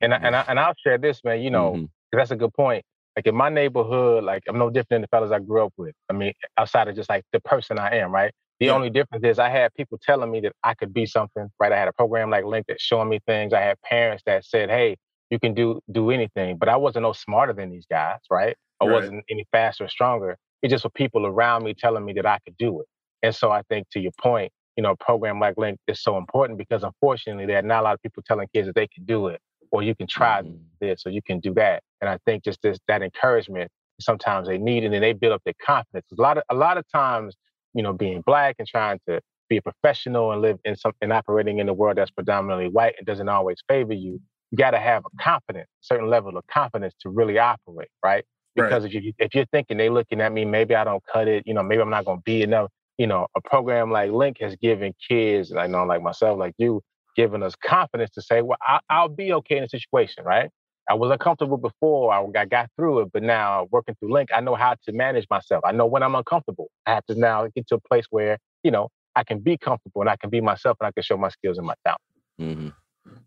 And I, and I, and I'll share this, man. You know, mm-hmm. that's a good point. Like in my neighborhood, like I'm no different than the fellas I grew up with. I mean, outside of just like the person I am, right? The yeah. only difference is I had people telling me that I could be something, right? I had a program like Link that showing me things. I had parents that said, "Hey, you can do do anything," but I wasn't no smarter than these guys, right? I right. wasn't any faster or stronger. It just for people around me telling me that I could do it. And so I think to your point, you know, a program like Link is so important because unfortunately there are not a lot of people telling kids that they can do it or you can try mm-hmm. this or you can do that. And I think just this that encouragement sometimes they need and then they build up their confidence. A lot of a lot of times, you know, being black and trying to be a professional and live in some and operating in a world that's predominantly white and doesn't always favor you, you got to have a confidence, a certain level of confidence to really operate, right? because right. if you if you're thinking they're looking at me, maybe I don't cut it, you know, maybe I'm not gonna be enough. You know, a program like Link has given kids, I know like myself, like you, given us confidence to say, well, I, I'll be okay in a situation, right? I was uncomfortable before. I got through it, but now working through Link, I know how to manage myself. I know when I'm uncomfortable. I have to now get to a place where you know I can be comfortable and I can be myself and I can show my skills and my talent. Mm-hmm.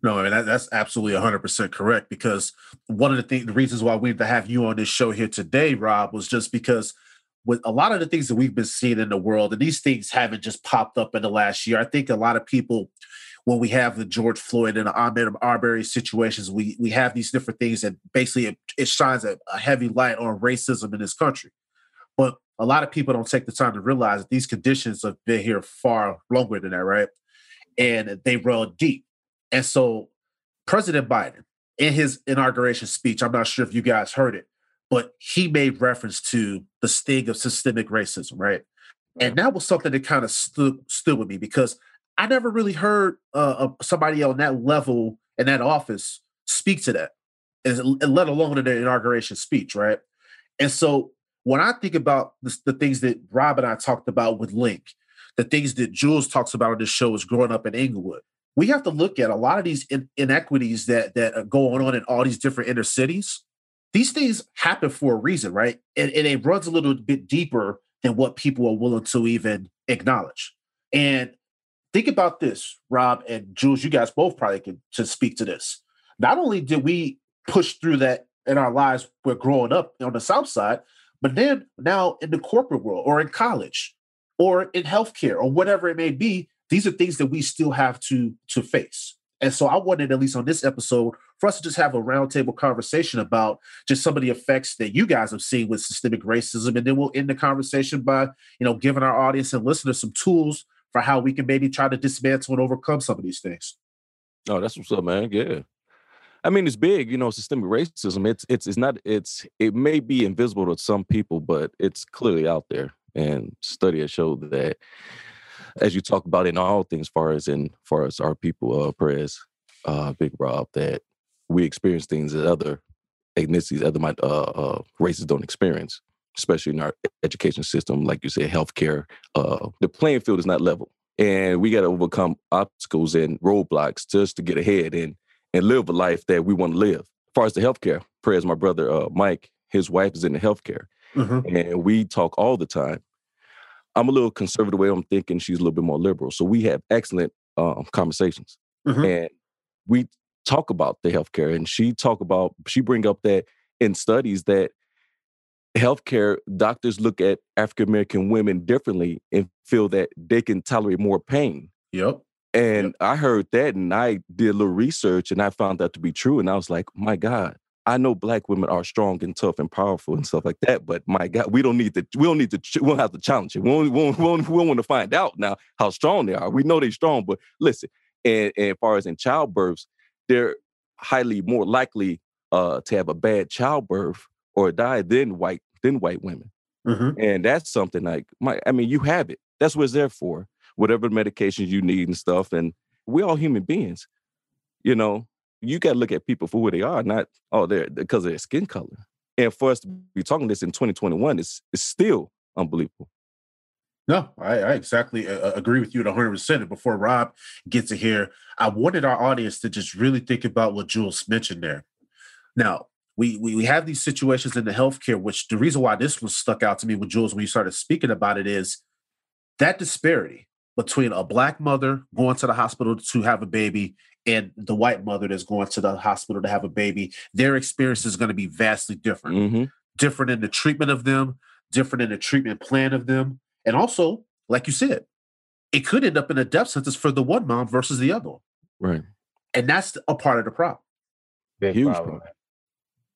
No, I mean that, that's absolutely 100% correct because one of the things, the reasons why we have to have you on this show here today, Rob, was just because with a lot of the things that we've been seeing in the world, and these things haven't just popped up in the last year. I think a lot of people, when we have the George Floyd and the Ahmaud Arbery situations, we we have these different things that basically it, it shines a, a heavy light on racism in this country. But a lot of people don't take the time to realize that these conditions have been here far longer than that, right? And they run deep. And so President Biden, in his inauguration speech, I'm not sure if you guys heard it, but he made reference to the sting of systemic racism, right? And that was something that kind of stood stood with me because I never really heard uh, somebody on that level in that office speak to that, and, let alone in their inauguration speech, right? And so when I think about the, the things that Rob and I talked about with Link, the things that Jules talks about on this show is growing up in Englewood. We have to look at a lot of these in, inequities that that are going on in all these different inner cities. These things happen for a reason, right? And, and it runs a little bit deeper than what people are willing to even acknowledge. And think about this, Rob and Jules. You guys both probably can to speak to this. Not only did we push through that in our lives, we're growing up on the South Side, but then now in the corporate world or in college or in healthcare or whatever it may be, these are things that we still have to to face. And so I wanted, at least on this episode, for us to just have a roundtable conversation about just some of the effects that you guys have seen with systemic racism. And then we'll end the conversation by, you know, giving our audience and listeners some tools for how we can maybe try to dismantle and overcome some of these things. Oh, that's what's up, man. Yeah. I mean, it's big, you know, systemic racism. It's it's it's not it's it may be invisible to some people, but it's clearly out there. And study has showed that as you talk about in all things, far as in far as our people, uh Prez, uh Big Rob, that we experience things that other ethnicities, other uh, uh races don't experience, especially in our education system, like you said, healthcare. Uh the playing field is not level. And we got to overcome obstacles and roadblocks just to get ahead. And and live a life that we want to live. As far as the healthcare, Prez, my brother uh, Mike, his wife is in the healthcare, mm-hmm. and we talk all the time. I'm a little conservative way I'm thinking. She's a little bit more liberal, so we have excellent um, conversations, mm-hmm. and we talk about the healthcare. And she talk about she bring up that in studies that healthcare doctors look at African American women differently and feel that they can tolerate more pain. Yep. And yep. I heard that and I did a little research and I found that to be true. And I was like, my God, I know black women are strong and tough and powerful and stuff like that, but my God, we don't need to, we don't need to, we don't have to challenge it. We don't, we don't, we don't, we don't want to find out now how strong they are. We know they're strong, but listen, and, and as far as in childbirths, they're highly more likely uh, to have a bad childbirth or die than white, than white women. Mm-hmm. And that's something like, my, I mean, you have it. That's what it's there for whatever medications you need and stuff. And we're all human beings. You know, you got to look at people for who they are, not oh they're because of their skin color. And for us to be talking this in 2021, it's it's still unbelievable. No, I, I exactly uh, uh agree with you at 100. percent And Before Rob gets to here, I wanted our audience to just really think about what Jules mentioned there. Now, we, we we have these situations in the healthcare, which the reason why this was stuck out to me with Jules when you started speaking about it is that disparity between a black mother going to the hospital to have a baby and the white mother that's going to the hospital to have a baby, their experience is going to be vastly different. Mm-hmm. Different in the treatment of them, different in the treatment plan of them. And also, like you said, it could end up in a death sentence for the one mom versus the other. Right. And that's a part of the problem. Big Huge problem. problem.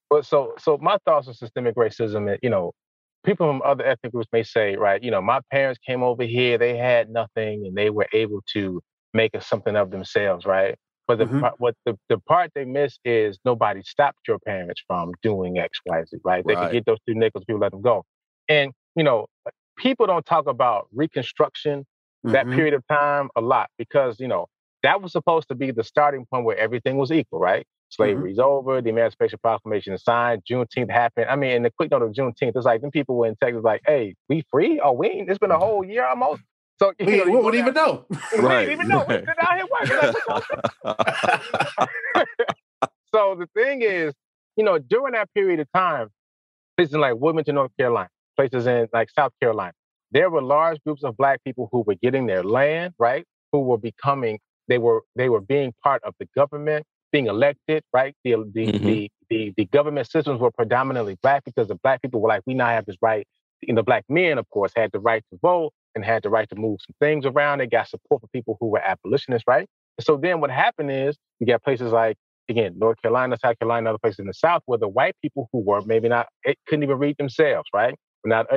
But so so my thoughts on systemic racism, and you know, people from other ethnic groups may say, right, you know, my parents came over here, they had nothing, and they were able to make a, something of themselves, right? But the mm-hmm. part, what the, the part they miss is nobody stopped your parents from doing X, Y, Z, right? They right. could get those two nickels, people let them go. And you know, people don't talk about Reconstruction, mm-hmm. that period of time, a lot because you know that was supposed to be the starting point where everything was equal, right? Mm-hmm. Slavery's mm-hmm. over. The Emancipation Proclamation is signed. Juneteenth happened. I mean, in the quick note of Juneteenth, it's like them people were in Texas, like, "Hey, we free? Oh, we ain't. It's been a whole year almost." So you we, know, we won't even know. we right. even know. Out here working. so the thing is, you know, during that period of time, places like Wilmington, North Carolina, places in like South Carolina, there were large groups of black people who were getting their land, right? Who were becoming, they were they were being part of the government being elected, right? The the, mm-hmm. the the the government systems were predominantly black because the black people were like, we now have this right you know, black men, of course, had the right to vote and had the right to move some things around. They got support for people who were abolitionists, right? And so then what happened is you got places like again, North Carolina, South Carolina, other places in the South, where the white people who were maybe not eh, couldn't even read themselves, right? Not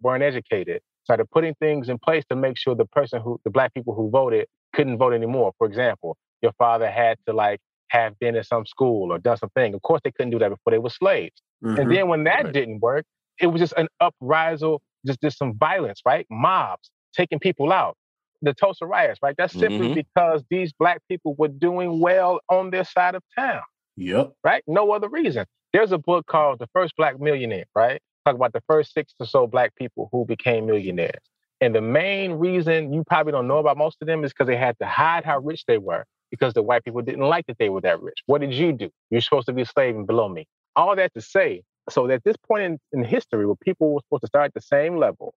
weren't educated, started putting things in place to make sure the person who the black people who voted couldn't vote anymore. For example, your father had to like have been in some school or done something. Of course, they couldn't do that before they were slaves. Mm-hmm. And then when that right. didn't work, it was just an uprisal, just just some violence, right? Mobs taking people out the Tulsa riots, right? That's simply mm-hmm. because these black people were doing well on their side of town. Yep. Right? No other reason. There's a book called The First Black Millionaire, right? Talk about the first six or so black people who became millionaires. And the main reason you probably don't know about most of them is because they had to hide how rich they were because the white people didn't like that they were that rich. What did you do? You're supposed to be slaving below me. All that to say, so at this point in, in history where people were supposed to start at the same level,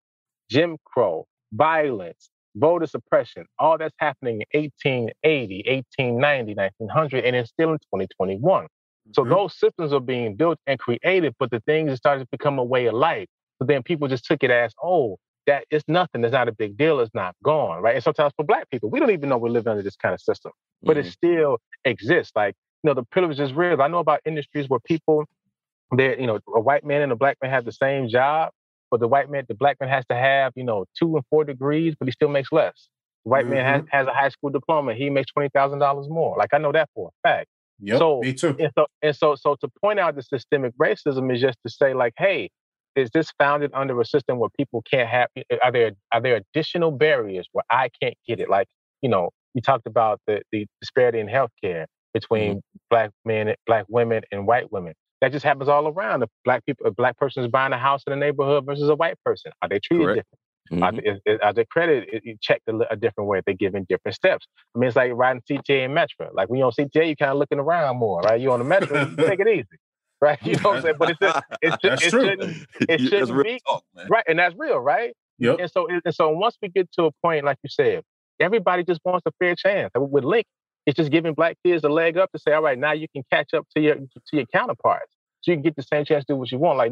Jim Crow, violence, voter suppression, all that's happening in 1880, 1890, 1900, and it's still in 2021. So mm-hmm. those systems are being built and created, but the things started to become a way of life. So then people just took it as, oh, that it's nothing. It's not a big deal. It's not gone, right? And sometimes for Black people, we don't even know we're living under this kind of system, but mm-hmm. it still exists. Like, you know, the privilege is real. I know about industries where people, they you know, a white man and a black man have the same job, but the white man, the black man has to have, you know, two and four degrees, but he still makes less. The white mm-hmm. man has, has a high school diploma. He makes twenty thousand dollars more. Like I know that for a fact. Yep, so, me too. And so, and so, so to point out the systemic racism is just to say, like, hey, is this founded under a system where people can't have? Are there are there additional barriers where I can't get it? Like, you know, you talked about the the disparity in healthcare between mm-hmm. black men, black women, and white women. That just happens all around. If black people, a black person is buying a house in a neighborhood versus a white person, are they treated Correct. different? Mm-hmm. Are, they, are their credit checked a, a, different way? They're given different steps. I mean, it's like riding CTA and Metra. Like when you're on CTA, you're kind of looking around more, right? You're on the Metra, you take it easy, right? You know what I'm saying? But it's just, it's just, it shouldn't, it shouldn't be talk, right, and that's real, right? Yep. And so, and so once we get to a point, like you said, everybody just wants a fair chance. With Link, it's just giving black kids a leg up to say, all right, now you can catch up to your to your counterparts. So you can get the same chance to do what you want. Like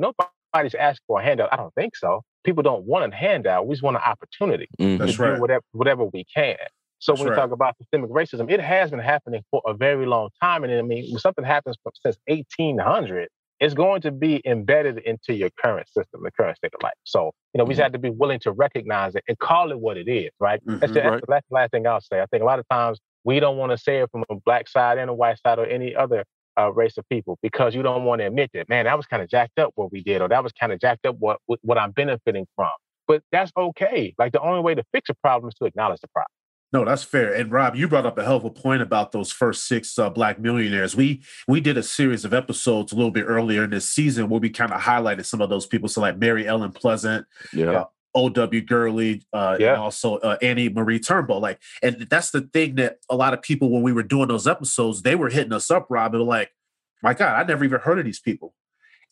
nobody's asking for a handout. I don't think so. People don't want a handout. We just want an opportunity mm-hmm. to right. do whatever, whatever we can. So That's when we talk about systemic racism, it has been happening for a very long time. And I mean, when something happens since 1800, it's going to be embedded into your current system, the current state of life. So, you know, we mm-hmm. just have to be willing to recognize it and call it what it is, right? Mm-hmm, that's, the, right. that's the last thing I'll say. I think a lot of times we don't want to say it from a black side and a white side or any other uh, race of people because you don't want to admit that, man, that was kind of jacked up what we did, or that was kind of jacked up what what I'm benefiting from. But that's okay. Like the only way to fix a problem is to acknowledge the problem. No, that's fair. And Rob, you brought up a hell of a point about those first six uh, black millionaires. We we did a series of episodes a little bit earlier in this season where we kind of highlighted some of those people. So like Mary Ellen Pleasant, yeah. Uh, O.W. Gurley, uh, yeah. and also uh, Annie Marie Turnbull. Like, and that's the thing that a lot of people, when we were doing those episodes, they were hitting us up, Rob, and like, my God, I never even heard of these people.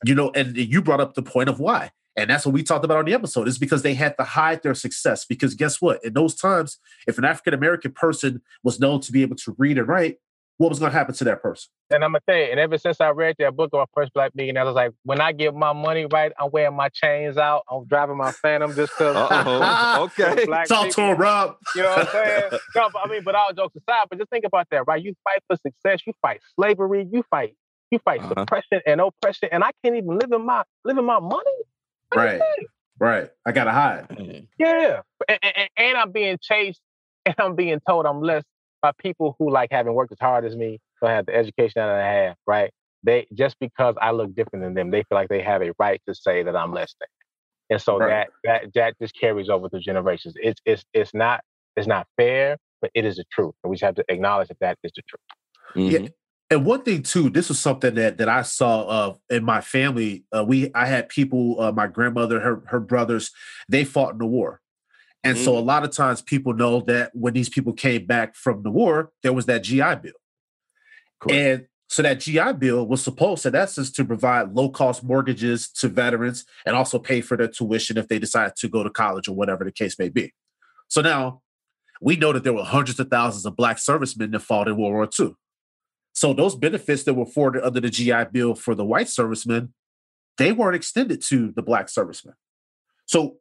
You know, and you brought up the point of why. And that's what we talked about on the episode is because they had to hide their success. Because guess what? In those times, if an African American person was known to be able to read and write, what was going to happen to that person? And I'm gonna tell you, and ever since I read that book of my first black millionaire, I was like, when I get my money right, I'm wearing my chains out. I'm driving my Phantom just because. okay. Talk to him, Rob. You know what I'm saying? no, but, I mean, but all jokes aside, but just think about that, right? You fight for success, you fight slavery, you fight you fight uh-huh. suppression and oppression, and I can't even live in my live in my money. right, right. I gotta hide. Mm-hmm. Yeah, and, and, and, I'm being chased, and I'm being told I'm less by people who like having worked as hard as me, don't have the education that I have. Right? They just because I look different than them, they feel like they have a right to say that I'm less than. And so right. that that that just carries over through generations. It's it's it's not it's not fair, but it is the truth, and we just have to acknowledge that that is the truth. Mm-hmm. Yeah, and one thing too, this was something that that I saw of uh, in my family. Uh, we I had people, uh, my grandmother, her her brothers, they fought in the war, and mm-hmm. so a lot of times people know that when these people came back from the war, there was that GI Bill, cool. and so that GI Bill was supposed, in essence, to provide low cost mortgages to veterans and also pay for their tuition if they decide to go to college or whatever the case may be. So now we know that there were hundreds of thousands of black servicemen that fought in World War II. So those benefits that were afforded under the GI Bill for the white servicemen, they weren't extended to the black servicemen. So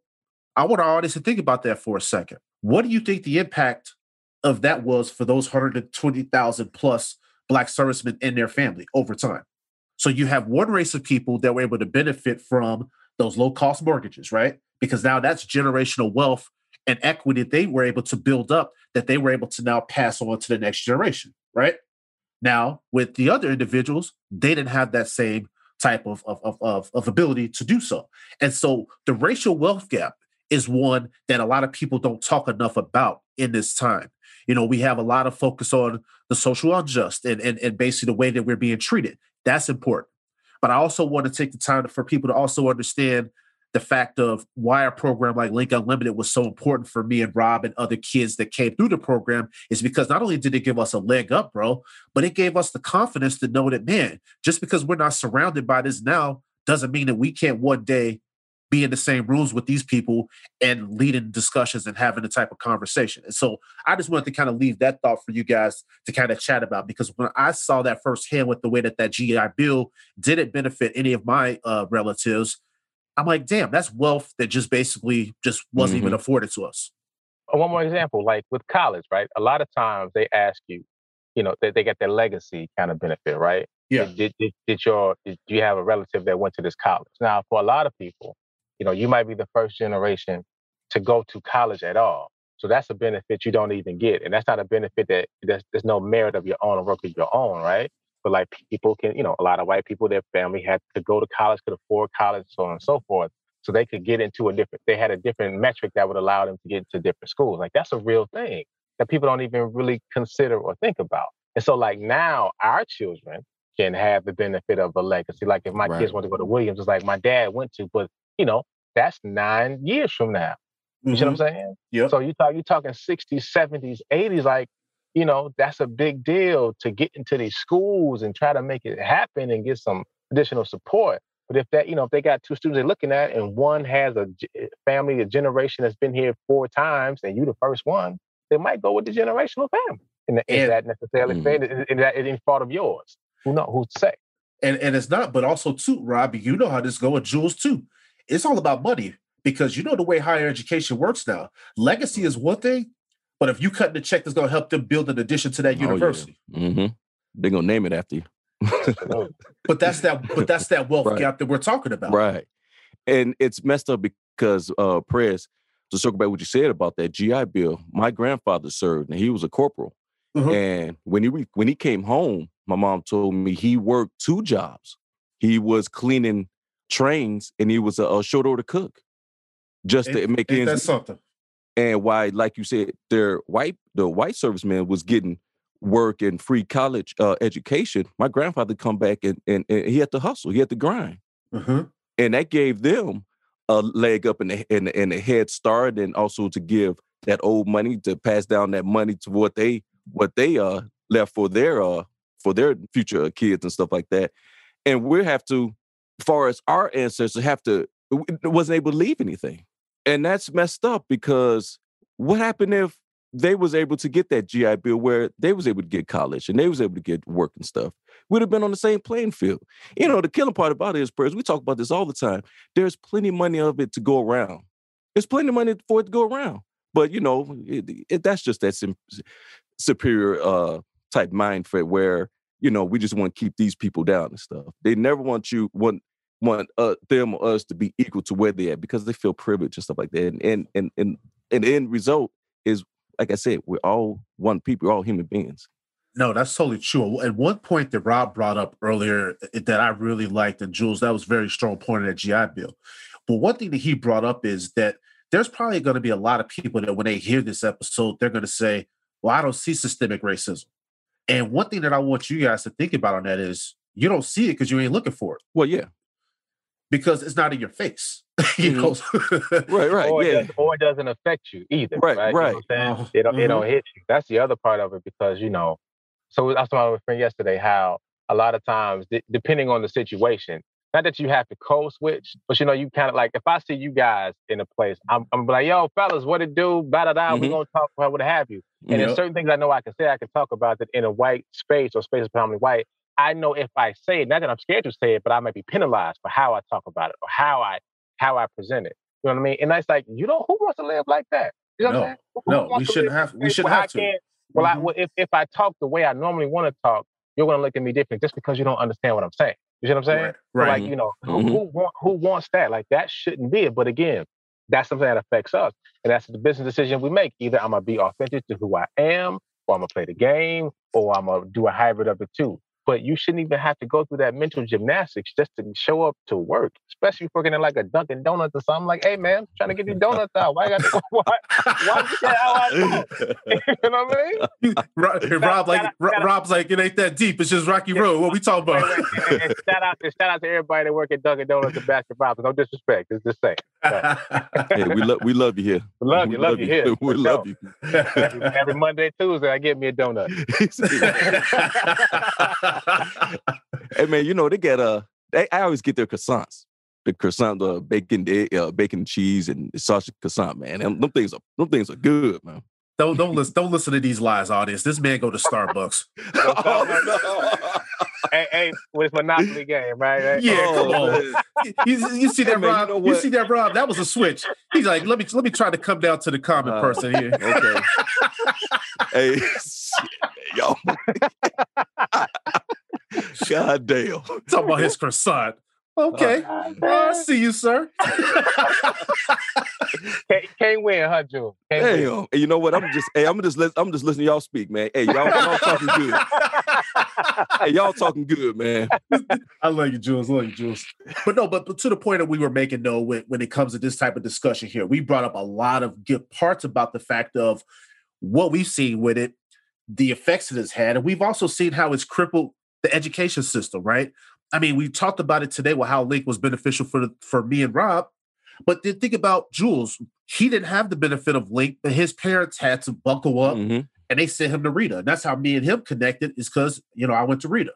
I want our audience to think about that for a second. What do you think the impact of that was for those 120,000 plus Black servicemen and their family over time? So you have one race of people that were able to benefit from those low cost mortgages, right? Because now that's generational wealth and equity that they were able to build up that they were able to now pass on to the next generation, right? Now, with the other individuals, they didn't have that same type of, of, of, of, ability to do so. And so the racial wealth gap is one that a lot of people don't talk enough about in this time. You know, we have a lot of focus on the social unjust and, and, and basically the way that we're being treated. That's important. But I also want to take the time for people to also understand the fact of why a program like Link Unlimited was so important for me and Rob and other kids that came through the program is because not only did it give us a leg up, bro, but it gave us the confidence to know that, man, just because we're not surrounded by this now doesn't mean that we can't one day be in the same rooms with these people and leading discussions and having the type of conversation. And so I just wanted to kind of leave that thought for you guys to kind of chat about because when I saw that firsthand with the way that that GI Bill didn't benefit any of my uh, relatives, I'm like, damn, that's wealth that just basically just wasn't mm-hmm. even afforded to us. Uh, one more example, like with college, right? A lot of times they ask you, you know, they, they get their legacy kind of benefit, right? Yeah. Did, did, did your did you have a relative that went to this college? Now, for a lot of people, you know, you might be the first generation to go to college at all. So that's a benefit you don't even get, and that's not a benefit that there's, there's no merit of your own or work of your own, right? but like people can, you know, a lot of white people, their family had to go to college, could afford college, so on and so forth. So they could get into a different, they had a different metric that would allow them to get into different schools. Like that's a real thing that people don't even really consider or think about. And so like now our children can have the benefit of a legacy. Like if my right. kids want to go to Williams, it's like my dad went to, but you know, that's nine years from now. You mm-hmm. know what I'm saying? Yeah. So you talk, you talking 60s, 70s, 80s, like you know, that's a big deal to get into these schools and try to make it happen and get some additional support. But if that, you know, if they got two students they're looking at and one has a eh, family, a generation that's been here four times and you the first one, they might go with the generational family. And, is that necessarily mm. fair? Is, that any fault of yours? Who know? Who's to say? And and it's not, but also too, Robbie, you know how this go with Jules too. It's all about money because you know the way higher education works now. Legacy is one thing, but if you cut the check that's going to help them build an addition to that university, oh, yeah. mm-hmm. they're going to name it after you. but that's that. But that's that wealth right. gap that we're talking about, right? And it's messed up because uh, Prez. To circle back what you said about that GI Bill, my grandfather served, and he was a corporal. Mm-hmm. And when he when he came home, my mom told me he worked two jobs. He was cleaning trains, and he was a, a short order cook, just to make ends. That's something and why, like you said, their white the white serviceman was getting work and free college uh, education. My grandfather come back and, and, and he had to hustle, he had to grind, mm-hmm. and that gave them a leg up in the, in the in head start, and also to give that old money to pass down that money to what they what they uh left for their uh for their future kids and stuff like that. And we have to, far as our ancestors, have to wasn't able to leave anything and that's messed up because what happened if they was able to get that GI Bill where they was able to get college and they was able to get work and stuff? We'd have been on the same playing field. You know, the killing part about it is, Prez, we talk about this all the time. There's plenty of money of it to go around. There's plenty of money for it to go around. But you know, it, it, that's just that sim- superior uh, type mind where you know we just want to keep these people down and stuff. They never want you want want uh, them or us to be equal to where they're at because they feel privileged and stuff like that. And and and and, and the end result is, like I said, we're all one people, we're all human beings. No, that's totally true. At one point that Rob brought up earlier that I really liked, and Jules, that was very strong point in that GI Bill. But one thing that he brought up is that there's probably going to be a lot of people that when they hear this episode, they're going to say, Well, I don't see systemic racism. And one thing that I want you guys to think about on that is you don't see it because you ain't looking for it. Well, yeah because it's not in your face. you mm-hmm. know, right, right, or yeah, it or it doesn't affect you either. Right, right. right. You know oh, it don't, mm-hmm. it don't hit you. That's the other part of it because you know. So I was talking with a friend yesterday how a lot of times, d- depending on the situation, not that you have to code switch, but you know, you kind of like if I see you guys in a place, I'm, I'm like, yo, fellas, what it do? Blah da da. Mm-hmm. We're gonna talk about what have you. And yep. there's certain things I know I can say, I can talk about that in a white space or space predominantly white. I know if I say it, not that I'm scared to say it, but I might be penalized for how I talk about it or how I how I present it. You know what I mean? And that's like, you know, who wants to live like that? You know No, what I'm saying? Who no, we shouldn't have- we shouldn't have I to. Well, I, Mhm. well, if, if I talk the way I normally want to talk, you're going to look at me different just because you don't understand what I'm saying. You see what I'm saying? Right, So. Like, you know, who, Mhm. who, want, who wants that? Like, that shouldn't be it. But again, that's something that affects us. And that's the business decision we make. Either I'm going to be authentic to who I am, or I'm going to play the game, or I'm going to do a hybrid of the two. But you shouldn't even have to go through that mental gymnastics just to show up to work, especially if you're working in like a Dunkin' Donuts or something. Like, hey, man, I'm trying to get these donuts out. Why I got to? Why, why you get how I talk? you know what I mean? You- Rob, Rob like shout out- Ro- shout out- Rob's like it ain't that deep. It's just Rocky Road. What we talking about? wait, and, and shout out, and shout out to everybody that work at Dunkin' Donuts and Baskin Robbins. No disrespect, it's just saying. Hey, we love we love you here. We love We you, love you here. We love you. Every, every Monday, Tuesday, I get me a donut. Hey man, you know they get uh they I always get their croissants. The croissant, the bacon, egg, uh, bacon, cheese, and sausage croissant, man. Them, them things are them things are good, man. don't don't listen don't listen to these lies, audience. This man go to Starbucks. Oh, hey, hey, with Monopoly game, right? right? Yeah, Oh, come on. You, you see Hey, that, man, you Rob? know You, see that, Rob? That was a switch. He's like, let me let me try to come down to the common Uh, person here. Okay. hey, yo. God damn. Talking about his croissant. Okay, Oh, oh I see you, sir. Can't, can't win, huh, June? Can't win. Damn. Hey, you know what? I'm just hey, I'm just lis- I'm just listening to y'all speak, man. Hey, y'all, y'all talking good. Hey, y'all talking good, man. I love you, Jules. Love you, Jules. But no, but, but to the point that we were making, though, when, when it comes to this type of discussion here, we brought up a lot of good parts about the fact of what we've seen with it, the effects it has had, and we've also seen how it's crippled the education system, right? I mean, we talked about it today with how Link was beneficial for the, for me and Rob, but then think about Jules. He didn't have the benefit of Link, but his parents had to buckle up Mhm. and they sent him to Rita. And that's how me and him connected, is because you know I went to Rita,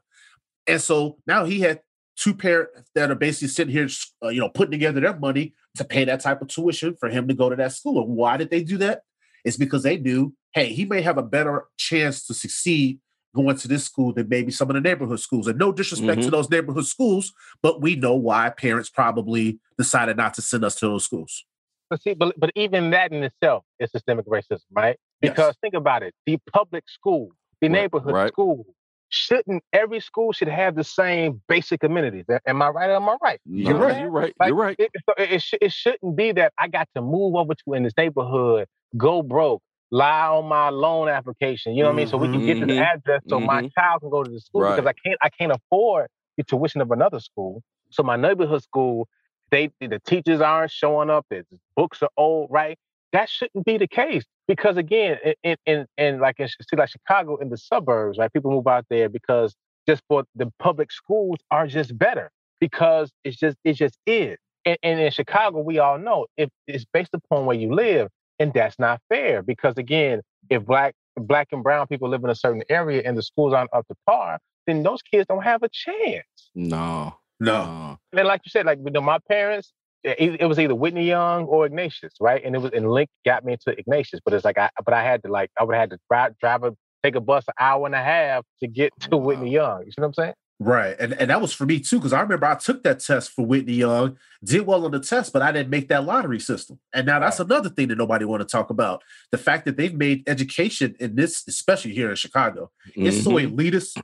and so now he had two parents that are basically sitting here, uh, you know, putting together their money to pay that type of tuition for him to go to that school. And why did they do that? It's because they knew, hey, he may have a better chance to succeed going to this school than maybe some of the neighborhood schools. And no disrespect to Mhm. those neighborhood schools, but we know why parents probably decided not to send us to those schools. But see, but, but even that in itself is systemic racism, right? Yes. Because think about it: the public school, the Right, neighborhood right. school, shouldn't every school should have the same basic amenities? Am I right or am I right? No, You're right. You're right. Like, You're right. It, so it, it, sh- it shouldn't be that I got to move over to in this neighborhood, go broke, lie on my loan application. You know what I mean? So we can get to the Mhm. address so my Mhm. child can go to the school Right. because I can't I can't afford the tuition of another school. So my neighborhood school, they the teachers aren't showing up. The books are old, right? That shouldn't be the case because again, in in, in, in like in see like Chicago in the suburbs, right? People move out there because just for the public schools are just better because it's just it just is. And, and in Chicago, we all know if it's based upon where you live, and that's not fair because again, if black black and brown people live in a certain area and the schools aren't up to par, then those kids don't have a chance. No. No. no. And like you said, like you know, my parents, it, it was either Whitney Young or Ignatius, right? And it was and Link got me into Ignatius, but it's like I but I had to like I would have had to drive drive a take a bus an hour and a half to get to Wow. Whitney Young. You see what I'm saying? Right. And and that was for me too, because I remember I took that test for Whitney Young, did well on the test, but I didn't make that lottery system. And now that's another thing that nobody want to talk about. The fact that they've made education in this, especially here in Chicago, it's so Mhm. elitist.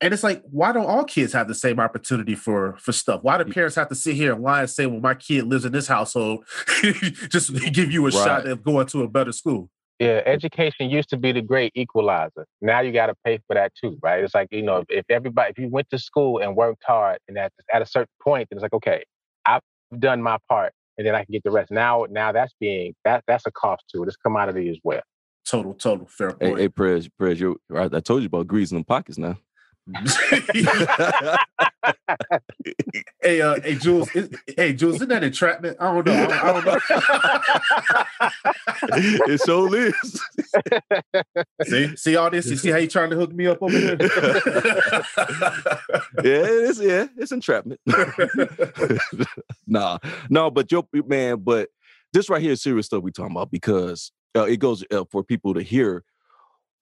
And it's like, why don't all kids have the same opportunity for for stuff? Why do parents have to sit here and lie and say, "Well, my kid lives in this household," just give you a shot Right. of going to a better school? Yeah, education used to be the great equalizer. Now you got to pay for that too, right? It's like you know, if, if everybody, if you went to school and worked hard, and at at a certain point, then it's like, okay, I've done my part, and then I can get the rest. Now, now that's being that that's a cost to it. It's commodity as well. Total, total fair point. hey, Prez, Prez, you I, I told you about grease in them pockets now. hey, uh, hey, Jules. Is, hey, Jules, isn't that entrapment? I don't know. I don't, I don't know. it sure is. see, see all this. You see how you trying to hook me up over here? yeah, it is. Yeah, it's entrapment. nah, no, but your man, but this right here is serious stuff we talking about because uh, it goes uh, for people to hear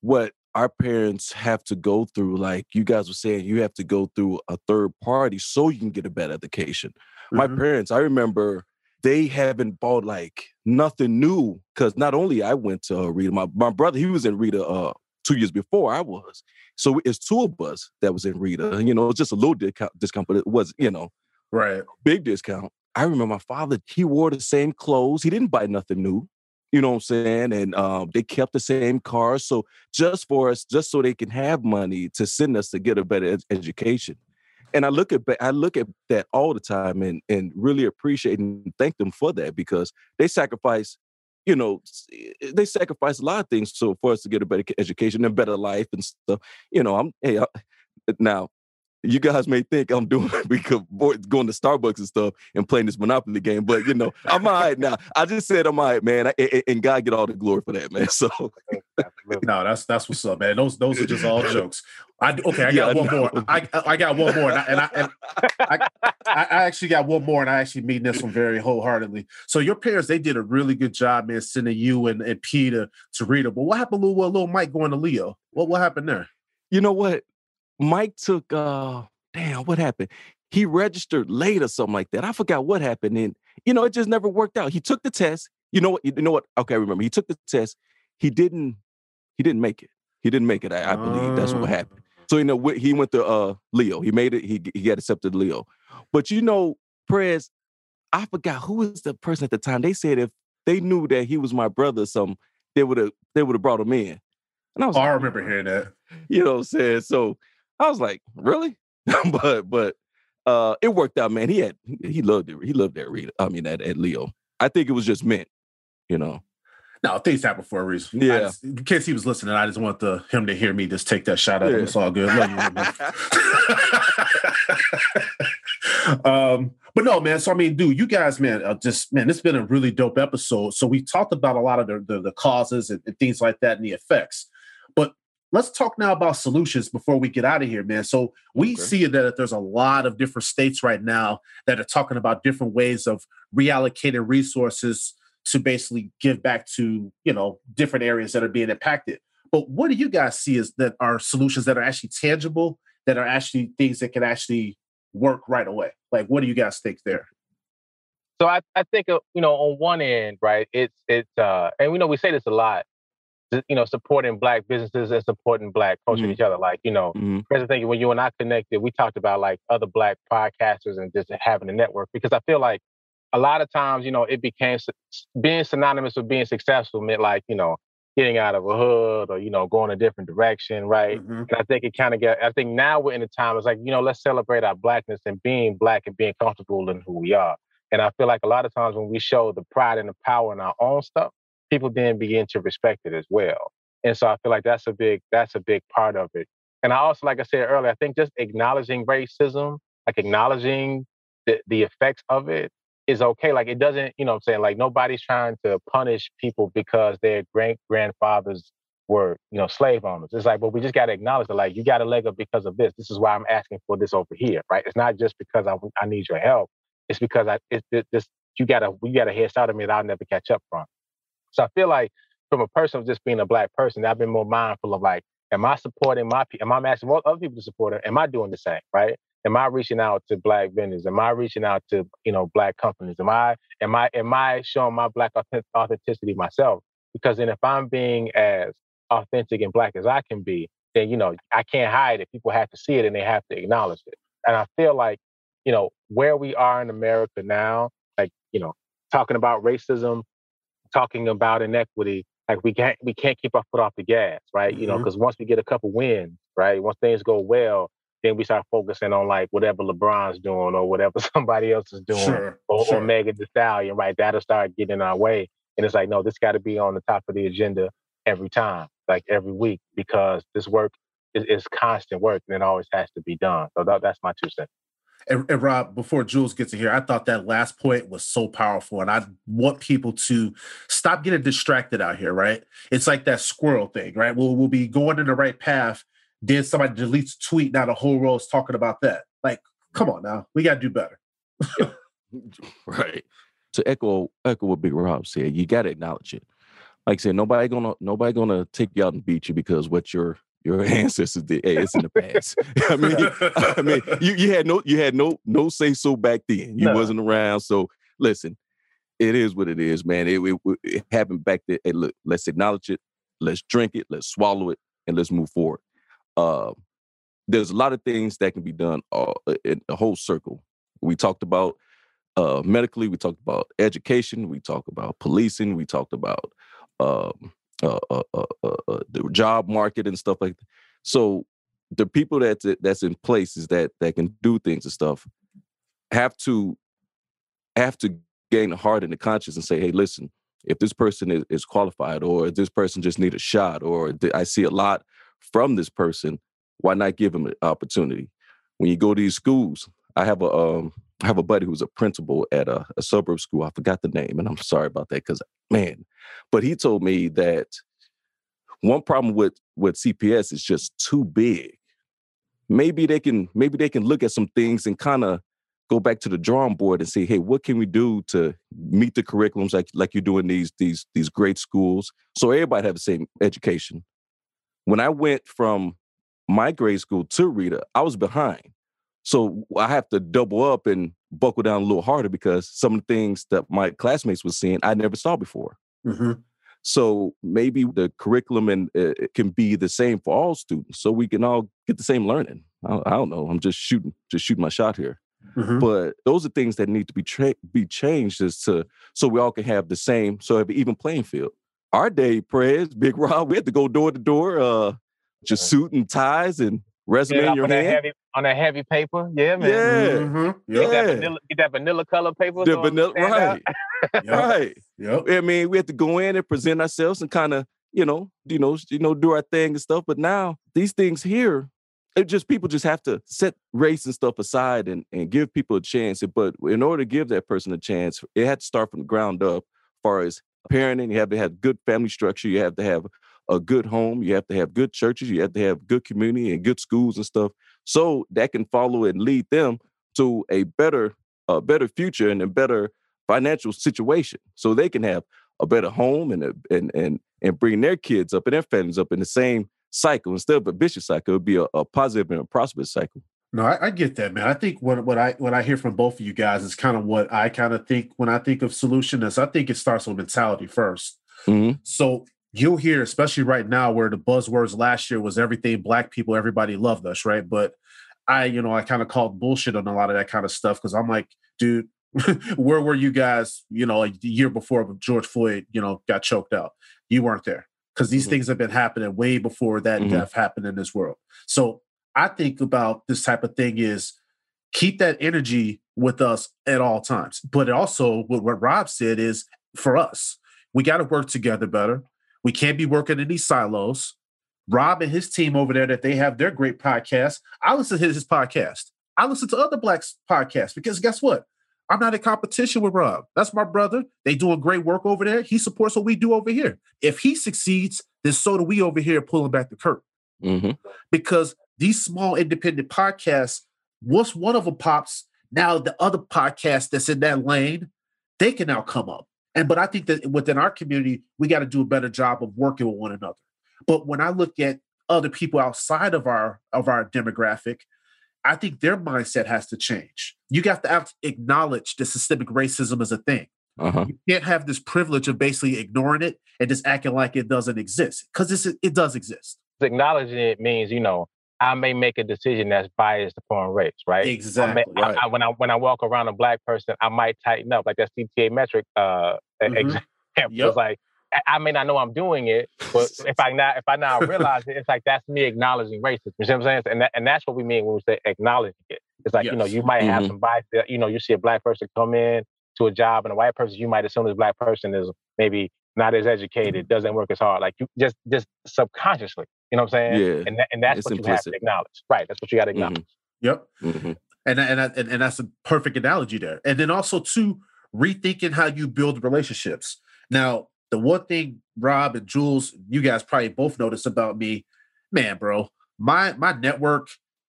what our parents have to go through. Like you guys were saying, you have to go through a third party so you can get a better education. My Mhm. parents, I remember they haven't bought like nothing new. Cause not only I went to uh, Rita, my, my brother, he was in Rita uh two years before I was. So it's two of us that was in Rita. You know, it's just a little discount, discount, but it was, you know, Right. big discount. I remember my father, he wore the same clothes. He didn't buy nothing new. You know what I'm saying? And um, they kept the same cars. So just for us, just so they can have money to send us to get a better ed- education. And I look at I look at that all the time and and really appreciate and thank them for that because they sacrifice, you know, eh, they sacrifice a lot of things so for us to get a better education and better life and stuff. You know, I'm hey I, now you guys may think I'm doing because going to Starbucks and stuff and playing this Monopoly game, but you know, I'm all right now. I just said I'm all right, man, I, and- and God get all the glory for that, man. So No, that's that's what's up, man. Those those are just all jokes. I okay, I got I one more. I I got one more, and I and I, and I, I actually got one more, and I actually mean this one very wholeheartedly. So your parents, they did a really good job, man, sending you and, and P to, Rita. But what happened little, little Mike going to Leo? What what happened there? you know what? Mike took uh damn, what happened? He registered late or something like that. I forgot what happened. And you know, it just never worked out. He took the test. You know what? You know what? Okay, I remember. He took the test. He didn't, he didn't make it. He didn't make it. I, I believe that's what Ah. happened. So you know, he went to uh Leo. He made it. He he got accepted Leo. But you know, Prez, I forgot who was the person at the time. They said if they knew that he was my brother some they would have they would have brought him in. And I was Oh, like, I remember hearing that. you know what I'm saying? So I was like, really? but but uh it worked out, man. He had he loved it. He loved that read. I mean at, at Leo. I think it was just meant, you know. No, things happen for a reason. Yeah. just- in case he was listening, I just want the, him to hear me just take that shot at him. Yeah. It's all good. Love you, man. um, but no, man. So I mean, dude, you guys, man, uh, just man, it's been a really dope episode. So we talked about a lot of the the, the causes and, and things like that and the effects. Let's talk now about solutions before we get out of here, man. So we Okay. see that there's a lot of different states right now that are talking about different ways of reallocating resources to basically give back to you know different areas that are being impacted. But what do you guys see as that are solutions that are actually tangible, that are actually things that can actually work right away? Like, what do you guys think there? So I, I think uh, you know on one end, right? It's it's uh, and we know we say this a lot. You know, supporting black businesses and supporting black culture Mhm. each other. Like you know, Mhm. Chris, I when you and I connected, we talked about like other black podcasters and just having a network because I feel like a lot of times, you know, it became being synonymous with being successful meant like you know getting out of a hood or you know going a different direction, right? Mhm. And I think it kind of get. I think now we're in a time. It's like you know, let's celebrate our blackness and being black and being comfortable in who we are. And I feel like a lot of times when we show the pride and the power in our own stuff, people then begin to respect it as well. And so I feel like that's a big that's a big part of it. And I also, like I said earlier, I think just acknowledging racism, like acknowledging the, the effects of it is okay. Like it doesn't, you know I'm saying? Like nobody's trying to punish people because their great grandfathers were, you know, slave owners. It's like, but we just got to acknowledge that, like, you got a leg up because of this. This is why I'm asking for this over here, right? It's not just because I, I need your help. It's because I, it's it, this, you got a, you got a head start on me that I'll never catch up from. So I feel like from a person of just being a black person, I've been more mindful of like, am I supporting my people? Am I asking other people to support it? Am I doing the same, right? Am I reaching out to black vendors? Am I reaching out to, you know, black companies? Am I, am I, am I showing my black authenticity myself? Because then if I'm being as authentic and black as I can be, then, you know, I can't hide it. People have to see it and they have to acknowledge it. And I feel like, you know, where we are in America now, like, you know, talking about racism, talking about inequity, like we can't we can't keep our foot off the gas, right? You know, mm-hmm. because once we get a couple wins, right, once things go well, then we start focusing on like whatever LeBron's doing or whatever somebody else is doing, Sure, or, sure. or Megan Thee Stallion, right? That'll start getting in our way, and it's like, no, this got to be on the top of the agenda every time, like every week, because this work is, is constant work and it always has to be done. So that, that's my two cents. And, and Rob, before Jules gets in here, I thought that last point was so powerful, and I want people to stop getting distracted out here. Right? It's like that squirrel thing, right? We'll we'll be going in the right path. Then somebody deletes a tweet. Now the whole row is talking about that. Like, come on now, we got to do better. Right. To echo echo what Big Rob said, you gotta acknowledge it. Like I said, nobody gonna nobody gonna take you out and beat you because what your your ancestors did. Hey, it's in the past. I mean, I mean, you, you had no you had no no say so back then. You No. wasn't around. So listen, it is what it is, man. It, it, it happened back there. Hey, look, let's acknowledge it. Let's drink it. Let's swallow it, and let's move forward. Uh, there's a lot of things that can be done uh, in a whole circle. We talked about uh, medically. We talked about education. We talked about policing. We talked about um, uh, uh, uh, uh, the job market and stuff like that. So the people that's that's in places that that can do things and stuff have to have to gain the heart and the conscience and say, hey, listen, if this person is, is qualified or this person just need a shot or I see a lot from this person, why not give them an opportunity? When you go to these schools, I have a um, I have a buddy who's a principal at a, a suburb school. I forgot the name, and I'm sorry about that because man, but he told me that one problem with with CPS is just too big. Maybe they can maybe they can look at some things and kind of go back to the drawing board and say, hey, what can we do to meet the curriculums like like you're doing these these these great schools, so everybody have the same education. When I went from my grade school to Rita, I was behind. So I have to double up and buckle down a little harder because some of the things that my classmates were seeing I never saw before. Mm-hmm. So maybe the curriculum and uh, can be the same for all students, so we can all get the same learning. I, I don't know. I'm just shooting, just shooting my shot here. Mm-hmm. But those are things that need to be tra- be changed as to so we all can have the same, so have an even playing field. Our day, prayers, Big Rob, we had to go door to door, uh, just suit and ties and resume in your hand. Heavy, on that heavy paper. Yeah, man. Yeah. Mm-hmm. Get, that vanilla, get that vanilla color paper. The vanilla, right. yep. Right. Yep. I mean, we had to go in and present ourselves and kind of, you know, you know, you know, do our thing and stuff. But now these things here, it just people just have to set race and stuff aside and, and give people a chance. But in order to give that person a chance, it had to start from the ground up. As far as parenting, you have to have good family structure. You have to have a good home. You have to have good churches. You have to have good community and good schools and stuff. So that can follow and lead them to a better, a better future and a better financial situation. So they can have a better home and a, and and and bring their kids up and their families up in the same cycle instead of a vicious cycle. It would be a, a positive and a prosperous cycle. No, I, I, get that, man. I think what what I what I hear from both of you guys is kind of what I kind of think when I think of solution is I think it starts with mentality 1st mm-hmm. So you'll hear, especially right now, where the buzzwords last year was everything black people, everybody loved us, right? But I, you know, I kind of called bullshit on a lot of that kind of stuff because I'm like, dude, where were you guys, you know, a year before George Floyd, you know, got choked out? You weren't there because these mm-hmm. things have been happening way before that mm-hmm. death happened in this world. So I think about this type of thing is keep that energy with us at all times. But also, what, what Rob said is for us, we got to work together better. We can't be working in these silos. Rob and his team over there that they have their great podcast. I listen to his podcast. I listen to other blacks podcasts because guess what? I'm not in competition with Rob. That's my brother. They doing great work over there. He supports what we do over here. If he succeeds, then so do we over here pulling back the curtain. Mm-hmm. Because these small independent podcasts, once one of them pops, now the other podcast that's in that lane, they can now come up. And but I think that within our community, we got to do a better job of working with one another. But when I look at other people outside of our of our demographic, I think their mindset has to change. You got to, have to acknowledge that systemic racism is a thing. Uh-huh. You can't have this privilege of basically ignoring it and just acting like it doesn't exist because it does exist. Acknowledging it means, you know, I may make a decision that's biased upon race, right? Exactly. I may, right. I, I, when I when I walk around a black person, I might tighten up, like that CTA Metra uh, mm-hmm. example. Yep. It's like I may not know I'm doing it, but if I now if I now realize it, it's like that's me acknowledging racism. You see what I'm saying? And that, and that's what we mean when we say acknowledging it. It's like yes. you know you might have mm-hmm. some bias. That, You know you see a black person come in to a job and a white person, you might assume this black person is maybe not as educated, doesn't work as hard. Like you just just subconsciously, you know what I'm saying? Yeah. And and that's it's what implicit. you have to acknowledge. Right. That's what you got to mm-hmm. acknowledge. Mm-hmm. Yep. Mm-hmm. And, and and and that's a perfect analogy there. And then also too, rethinking how you build relationships. Now, the one thing Rob and Jules, you guys probably both noticed about me, man, bro, my my network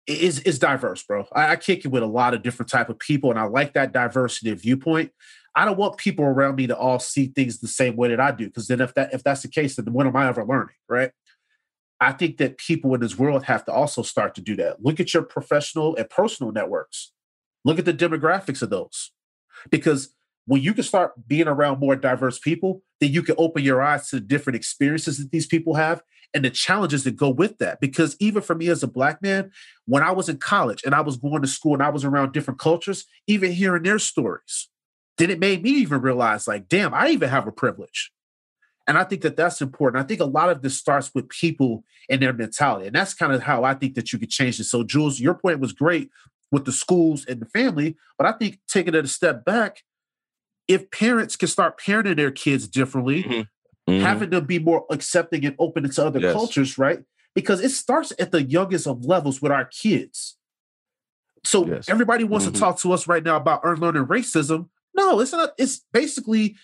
is is diverse, bro. I, I kick it with a lot of different type of people, and I like that diversity of viewpoint. I don't want people around me to all see things the same way that I do, because then if that if that's the case, then when am I ever learning, right? I think that people in this world have to also start to do that. Look at your professional and personal networks. Look at the demographics of those, because when you can start being around more diverse people, then you can open your eyes to the different experiences that these people have and the challenges that go with that. Because even for me as a black man, when I was in college and I was going to school and I was around different cultures, even hearing their stories, then it made me even realize, like, damn, I even have a privilege. And I think that that's important. I think a lot of this starts with people and their mentality. And that's kind of how I think that you could change it. So, Jules, your point was great with the schools and the family. But I think taking it a step back, if parents can start parenting their kids differently, mm-hmm. Mm-hmm. having them be more accepting and open to other yes. cultures, right? Because it starts at the youngest of levels with our kids. So yes. everybody wants mm-hmm. to talk to us right now about unlearning racism. No, it's not. It's basically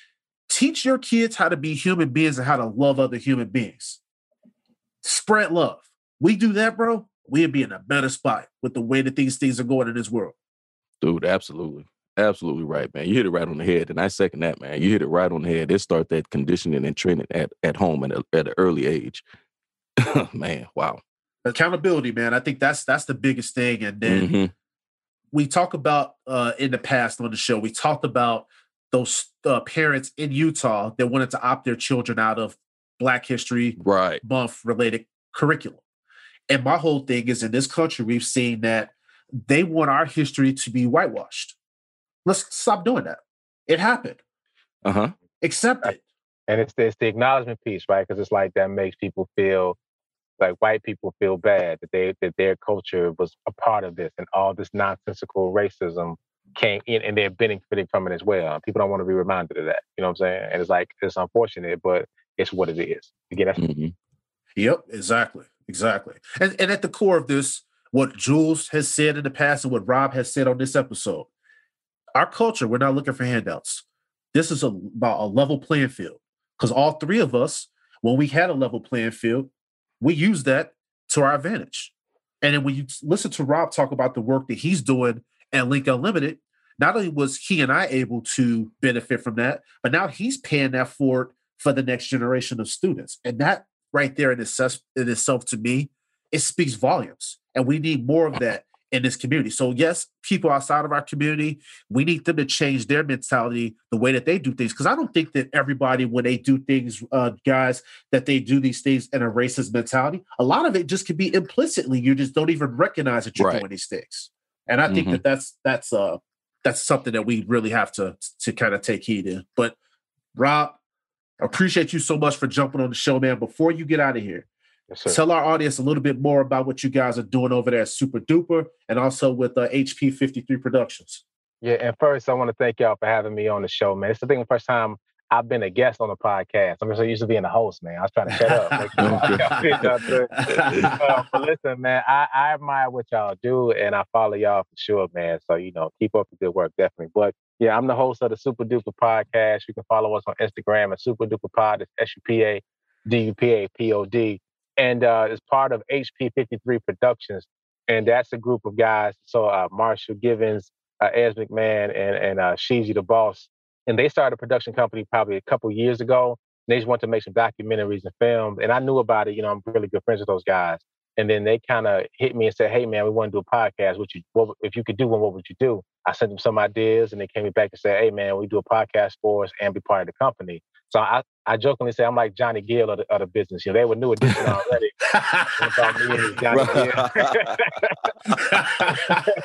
teach your kids how to be human beings and how to love other human beings. Spread love. We do that, bro. We'd be in a better spot with the way that these things are going in this world. Dude, absolutely. Absolutely right, man. You hit it right on the head. And I second that, man. You hit it right on the head. It start that conditioning and training at, at home at, a, at an early age. man, wow. Accountability, man. I think that's that's the biggest thing. And then mm-hmm. we talk about uh in the past on the show, we talked about those uh, parents in Utah that wanted to opt their children out of Black History right. Month related curriculum. And my whole thing is in this country, we've seen that they want our history to be whitewashed. Let's stop doing that. It happened. Uh huh. Accept it. And it's the, it's the acknowledgement piece, right? Because it's like that makes people feel like white people feel bad that they that their culture was a part of this and all this nonsensical racism came in and they're benefiting from it as well. People don't want to be reminded of that. You know what I'm saying? And it's like it's unfortunate, but it's what it is. Again, that's mm-hmm. Yep, exactly. Exactly. And and at the core of this, what Jules has said in the past and what Rob has said on this episode, our culture, we're not looking for handouts. This is a, about a level playing field. Because all three of us, when we had a level playing field, we used that to our advantage. And then when you listen to Rob talk about the work that he's doing and Link Unlimited, not only was he and I able to benefit from that, but now he's paying that forward for the next generation of students. And that right there in itself, in itself to me, it speaks volumes. And we need more of that in this community. So yes, people outside of our community, we need them to change their mentality, the way that they do things. Because I don't think that everybody, when they do things, uh, guys, that they do these things in a racist mentality. A lot of it just can be implicitly. You just don't even recognize that you're right. doing these things. And I think mm-hmm. that that's that's uh that's something that we really have to to kind of take heed in. But Rob, appreciate you so much for jumping on the show, man. Before you get out of here, yes, tell our audience a little bit more about what you guys are doing over there at Supa Dupa and also with uh, HP 53 Productions. Yeah, and first I want to thank y'all for having me on the show, man. It's the thing the first time I've been a guest on the podcast. I'm so used to being a host, man. I was trying to shut up. uh, but listen, man, I, I admire what y'all do and I follow y'all for sure, man. So, you know, keep up the good work, definitely. But yeah, I'm the host of the Supa Dupa podcast. You can follow us on Instagram at Supa Dupa Pod. It's S U P A D U P A P O D. And uh, it's part of HP 53 Productions. And that's a group of guys. So uh, Marshall Givens, uh, Ez McMahon, and, and uh, Sheezy the Boss and they started a production company probably a couple years ago. They just wanted to make some documentaries and films, and I knew about it. You know, I'm really good friends with those guys. And then they kind of hit me and said, "Hey, man, we want to do a podcast. What you, what, if you could do one, what would you do?" I sent them some ideas, and they came back and said, "Hey, man, we do a podcast for us and be part of the company." So I, I jokingly say I'm like Johnny Gill of the, of the business. You know, they were new edition already. about me and Johnny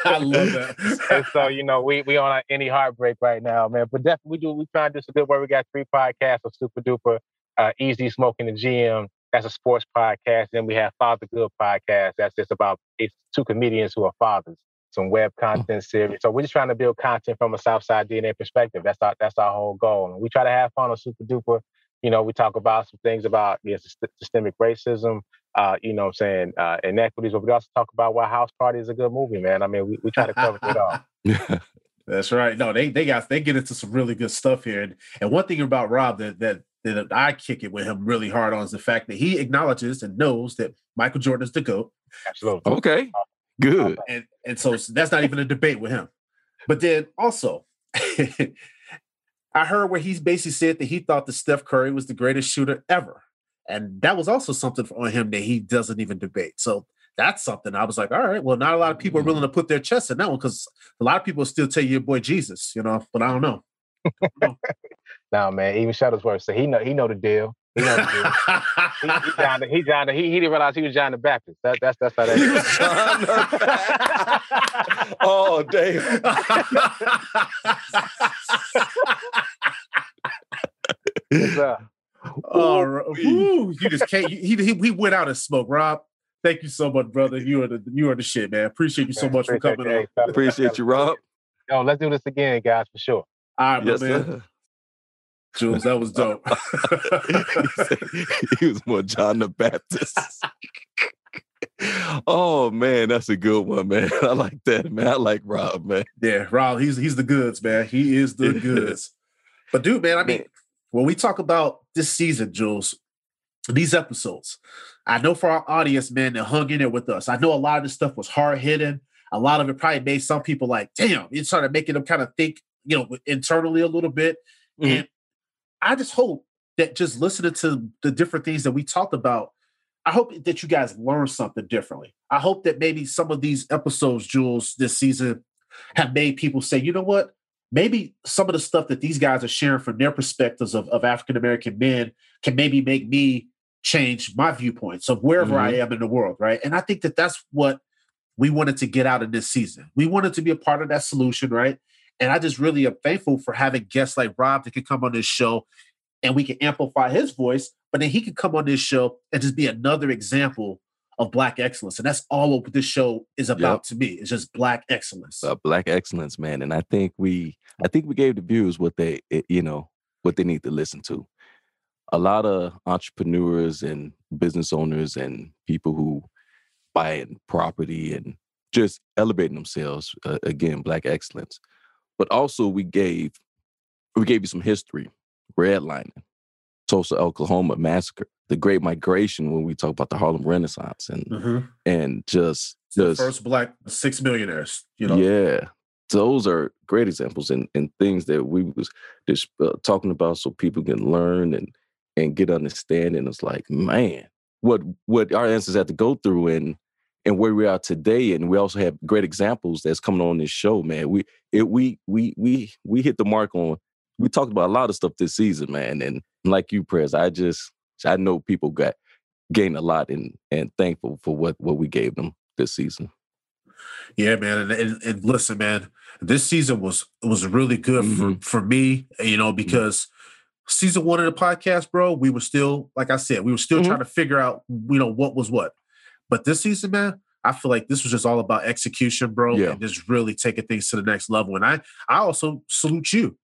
I love that. and so you know, we we on any heartbreak right now, man. But definitely we do. We trying to do some good work. We got three podcasts of Supa Dupa, uh, Easy Smoking the GM. That's a sports podcast. Then we have Father Good podcast. That's just about it's two comedians who are fathers some web hmm. content series. So we're just trying to build content from a Southside DNA perspective. That's our that's our whole goal. And we try to have fun on Supa Dupa. You know, we talk about some things about yeah, systemic racism, uh, you know what I'm saying, uh, inequities, but we also talk about why House Party is a good movie, man. I mean, we, we try to cover it all. That's right. No, they they got they get into some really good stuff here. And, and one thing about Rob that that that I kick it with him really hard on is the fact that he acknowledges and knows that Michael Jordan is the GOAT. Absolutely. Okay. Good. Um, and and so that's not even a debate with him. But then also, I heard where he's basically said that he thought that Steph Curry was the greatest shooter ever. And that was also something on him that he doesn't even debate. So that's something I was like, all right, well, not a lot of people are willing to put their chest in that one because a lot of people still tell you your boy Jesus, you know, but I don't know. Nah, man. Even Shuttlesworth, so he know he know the deal. He know the deal. he, he John, he John, he, he didn't realize he was John the Baptist. That, that's that's how that is. oh damn! Yes, sir. oh, woo, you just can't. He, he he went out and smoked. Rob, thank you so much, brother. You are the you are the shit, man. Appreciate you so much for coming on. Hey, Appreciate you, Rob. Yo, let's do this again, guys, for sure. All right, Yes, man. sir. Jules, that was dope. he, was more John the Baptist. oh man, that's a good one, man. I like that, man. I like Rob, man. yeah, Rob, he's he's the goods, man. He is the goods. But dude, man, I mean, Man. when we talk about this season, Jules, these episodes, I know for our audience, man, that hung in there with us. I know a lot of this stuff was hard hitting. A lot of it probably made some people like, damn, it started making them kind of think, you know, internally a little bit. Mhm. And I just hope that just listening to the different things that we talked about, I hope that you guys learn something differently. I hope that maybe some of these episodes, Jules, this season have made people say, you know what? Maybe some of the stuff that these guys are sharing from their perspectives of, of African American men can maybe make me change my viewpoints of wherever I mm-hmm. am in the world, right? And I think that that's what we wanted to get out of this season. We wanted to be a part of that solution, right? And I just really am thankful for having guests like Rob that can come on this show and we can amplify his voice, but then he can come on this show and just be another example of black excellence. And that's all what this show is about Yep. to me. It's just black excellence. uh, black excellence, man. And I think we, I think we gave the viewers what they, eh, you know, what they need to listen to. A lot of entrepreneurs and business owners and people who buying property and just elevating themselves. Uh, again, black excellence. But also, we gave, we gave you some history, redlining, Tulsa, Oklahoma massacre, the Great Migration. When we talk about the Harlem Renaissance and Mhm. and just The just first black six millionaires, you know. yeah those are great examples and, and things that we was just uh, talking about so people can learn and and get understanding it's like man what what our ancestors had to go through and and where we are today and we also have great examples that's coming on this show man we it we we we we hit the mark on we talked about a lot of stuff this season man and like you Prez i just i know people got gained a lot and and thankful for what what we gave them this season Yeah, man. And, and, and listen, man, this season was was really good Mhm. for, for me, you know, because season one of the podcast, bro, we were still, like I said, we were still Mhm. trying to figure out, you know, what was what. But this season, man, I feel like this was just all about execution, bro, Yeah. and just really taking things to the next level. And I I also salute you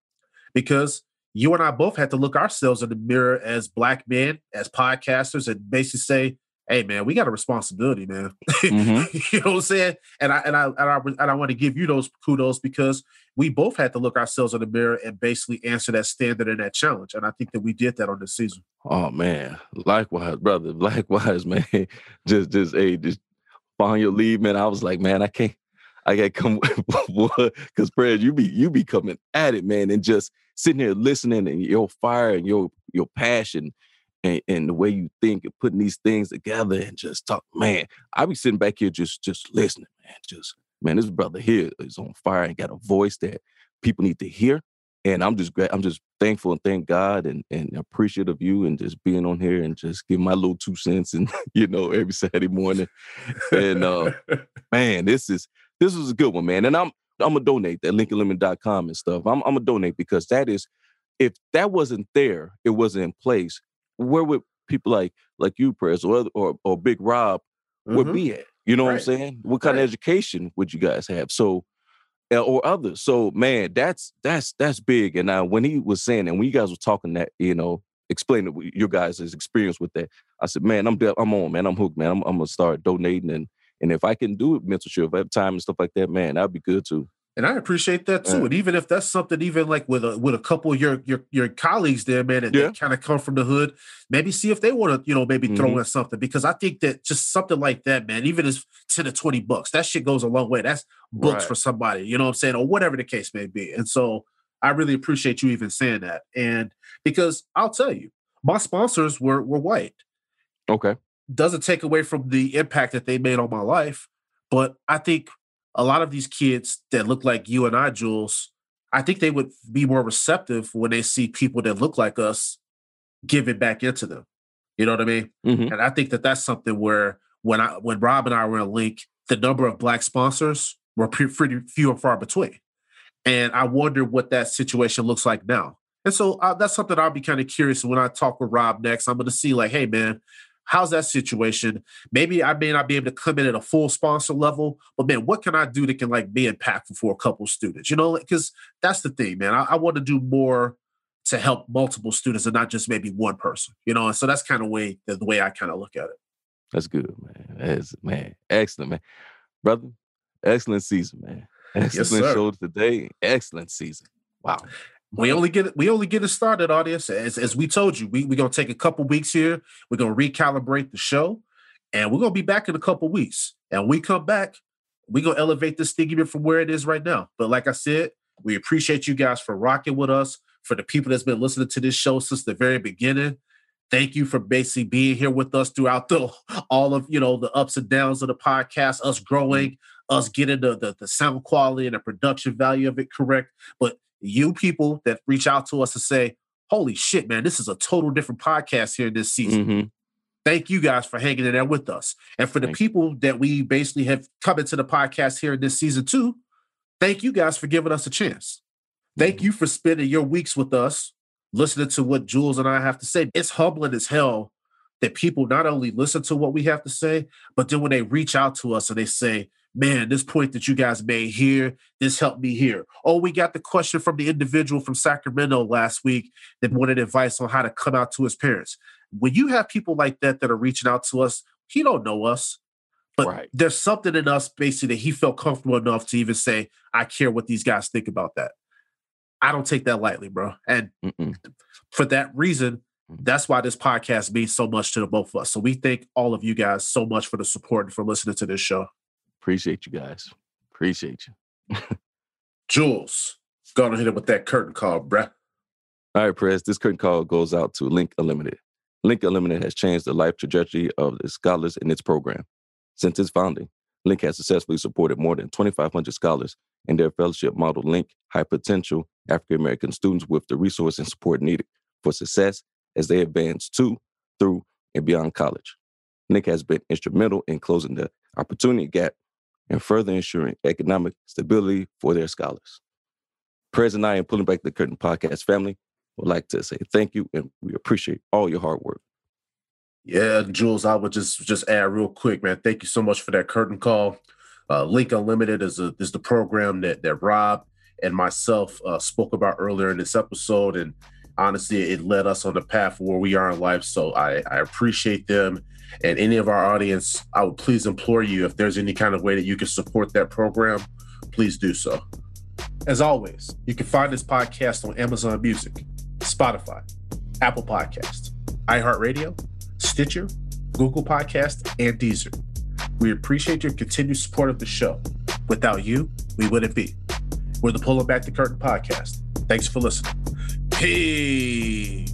because you and I both had to look ourselves in the mirror as black men, as podcasters, and basically say, hey man, we got a responsibility, man. Mhm. you know what I'm saying? And I and I and I and I want to give you those kudos because we both had to look ourselves in the mirror and basically answer that standard and that challenge. And I think that we did that on this season. Oh man, likewise, brother. Likewise, man. just, just, hey, just find your lead, man. I was like, man, I can't, I gotta come, because Fred, you be, you be coming at it, man, and just sitting here listening and your fire and your, your passion and, and the way you think and putting these things together and just talk, man. I be sitting back here just, just listening, man. Just, man, this brother here is on fire and got a voice that people need to hear and I'm just I'm just thankful and thank God and and appreciative of you and just being on here and just giving my little two cents and you know every Saturday morning. And uh man, this is this was a good one, man. And I'm I'm gonna donate that LinkUnlimited.com and stuff. I'm I'm gonna donate because that is if that wasn't there, it wasn't in place. Where would people like like you, Prez, or or or Big Rob would Mhm. be at? You know what I'm saying? What kind Right. of education would you guys have? So uh, or others. So man, that's that's that's big. And uh, when he was saying, and when you guys were talking that, you know, explaining your guys' experience with that, I said, man, I'm de- I'm on, man, I'm hooked, man. I'm, I'm gonna start donating, and and if I can do it, mentorship, if I have time and stuff like that, man, that'd be good too. And I appreciate that too. Yeah. And even if that's something, even like with a with a couple of your your your colleagues there, man, that, Yeah. kind of come from the hood, maybe see if they want to, you know, maybe throw Mhm. in something. Because I think that just something like that, man, even as 10 to 20 bucks, that shit goes a long way. That's books Right. for somebody, you know what I'm saying? Or whatever the case may be. And so I really appreciate you even saying that. And because I'll tell you, my sponsors were were white Okay. doesn't take away from the impact that they made on my life. But I think a lot of these kids that look like you and I, Jules, I think they would be more receptive when they see people that look like us giving back into them. You know what I mean? Mhm. And I think that that's something where when I when Rob and I were in Link, the number of black sponsors were pretty few and far between. And I wonder what that situation looks like now. And so uh, that's something I'll be kind of curious when I talk with Rob next. I'm going to see like, hey man, how's that situation? Maybe I may not be able to come in at a full sponsor level, but man, what can I do that can like be impactful for a couple students? You know, because that's the thing, man. I, I want to do more to help multiple students and not just maybe one person. You know, and so that's kind of way the, way I kind of look at it. That's good, man. That's man, excellent, man, brother. Excellent season, man. Excellent sir. show today. Excellent season. Wow. We only get we only get it started, audience. As as we told you, we we're gonna take a couple weeks here. We're gonna recalibrate the show, and we're gonna be back in a couple weeks. And when we come back, we're gonna elevate this thing even from where it is right now. But like I said, we appreciate you guys for rocking with us. For the people that's been listening to this show since the very beginning, thank you for basically being here with us throughout the all of you know the ups and downs of the podcast, us growing, us getting the the, the sound quality and the production value of it correct. But you people that reach out to us and say, "Holy shit, man, this is a total different podcast here this season." hmm Thank you guys for hanging in there with us, and for the Thank people that we basically have come into the podcast here in this season too. Thank you guys for giving us a chance. Thank you for spending your weeks with us, listening to what Jules and I have to say. It's humbling as hell that people not only listen to what we have to say, but then when they reach out to us and they say, Man, this point that you guys made here, this helped me here. Oh, we got the question from the individual from Sacramento last week that wanted advice on how to come out to his parents. When you have people like that that are reaching out to us, he don't know us, but Right. there's something in us basically that he felt comfortable enough to even say, I care what these guys think about that. I don't take that lightly, bro. And Mm-mm. for that reason, mm. that's why this podcast means so much to the both of us. So we thank all of you guys so much for the support and for listening to this show. Appreciate you guys. Appreciate you. Jules, go on and hit it with that curtain call, bruh. All right, Prez. This curtain call goes out to Link Unlimited. Link Unlimited has changed the life trajectory of the scholars in its program. Since its founding, Link has successfully supported more than 2,500 scholars in their fellowship model Link high potential African American students with the resource and support needed for success as they advance to, through, and beyond college. Link has been instrumental in closing the opportunity gap and further ensuring economic stability for their scholars. President I and Pulling Back the Curtain podcast family would like to say thank you and we appreciate all your hard work. Yeah, Jules, I would just just add real quick, man. Thank you so much for that curtain call. Uh, Link Unlimited is a, is the program that that Rob and myself uh, spoke about earlier in this episode, and honestly, it led us on the path where we are in life. So I, I appreciate them, and any of our audience, I would please implore you if there's any kind of way that you can support that program, please do so. As always, you can find this podcast on Amazon Music, Spotify, Apple Podcast, iHeartRadio, Stitcher, Google Podcast, and Deezer. We appreciate your continued support of the show. Without you, we wouldn't be. We're the Pulling Back the Curtain podcast. Thanks for listening. Peace.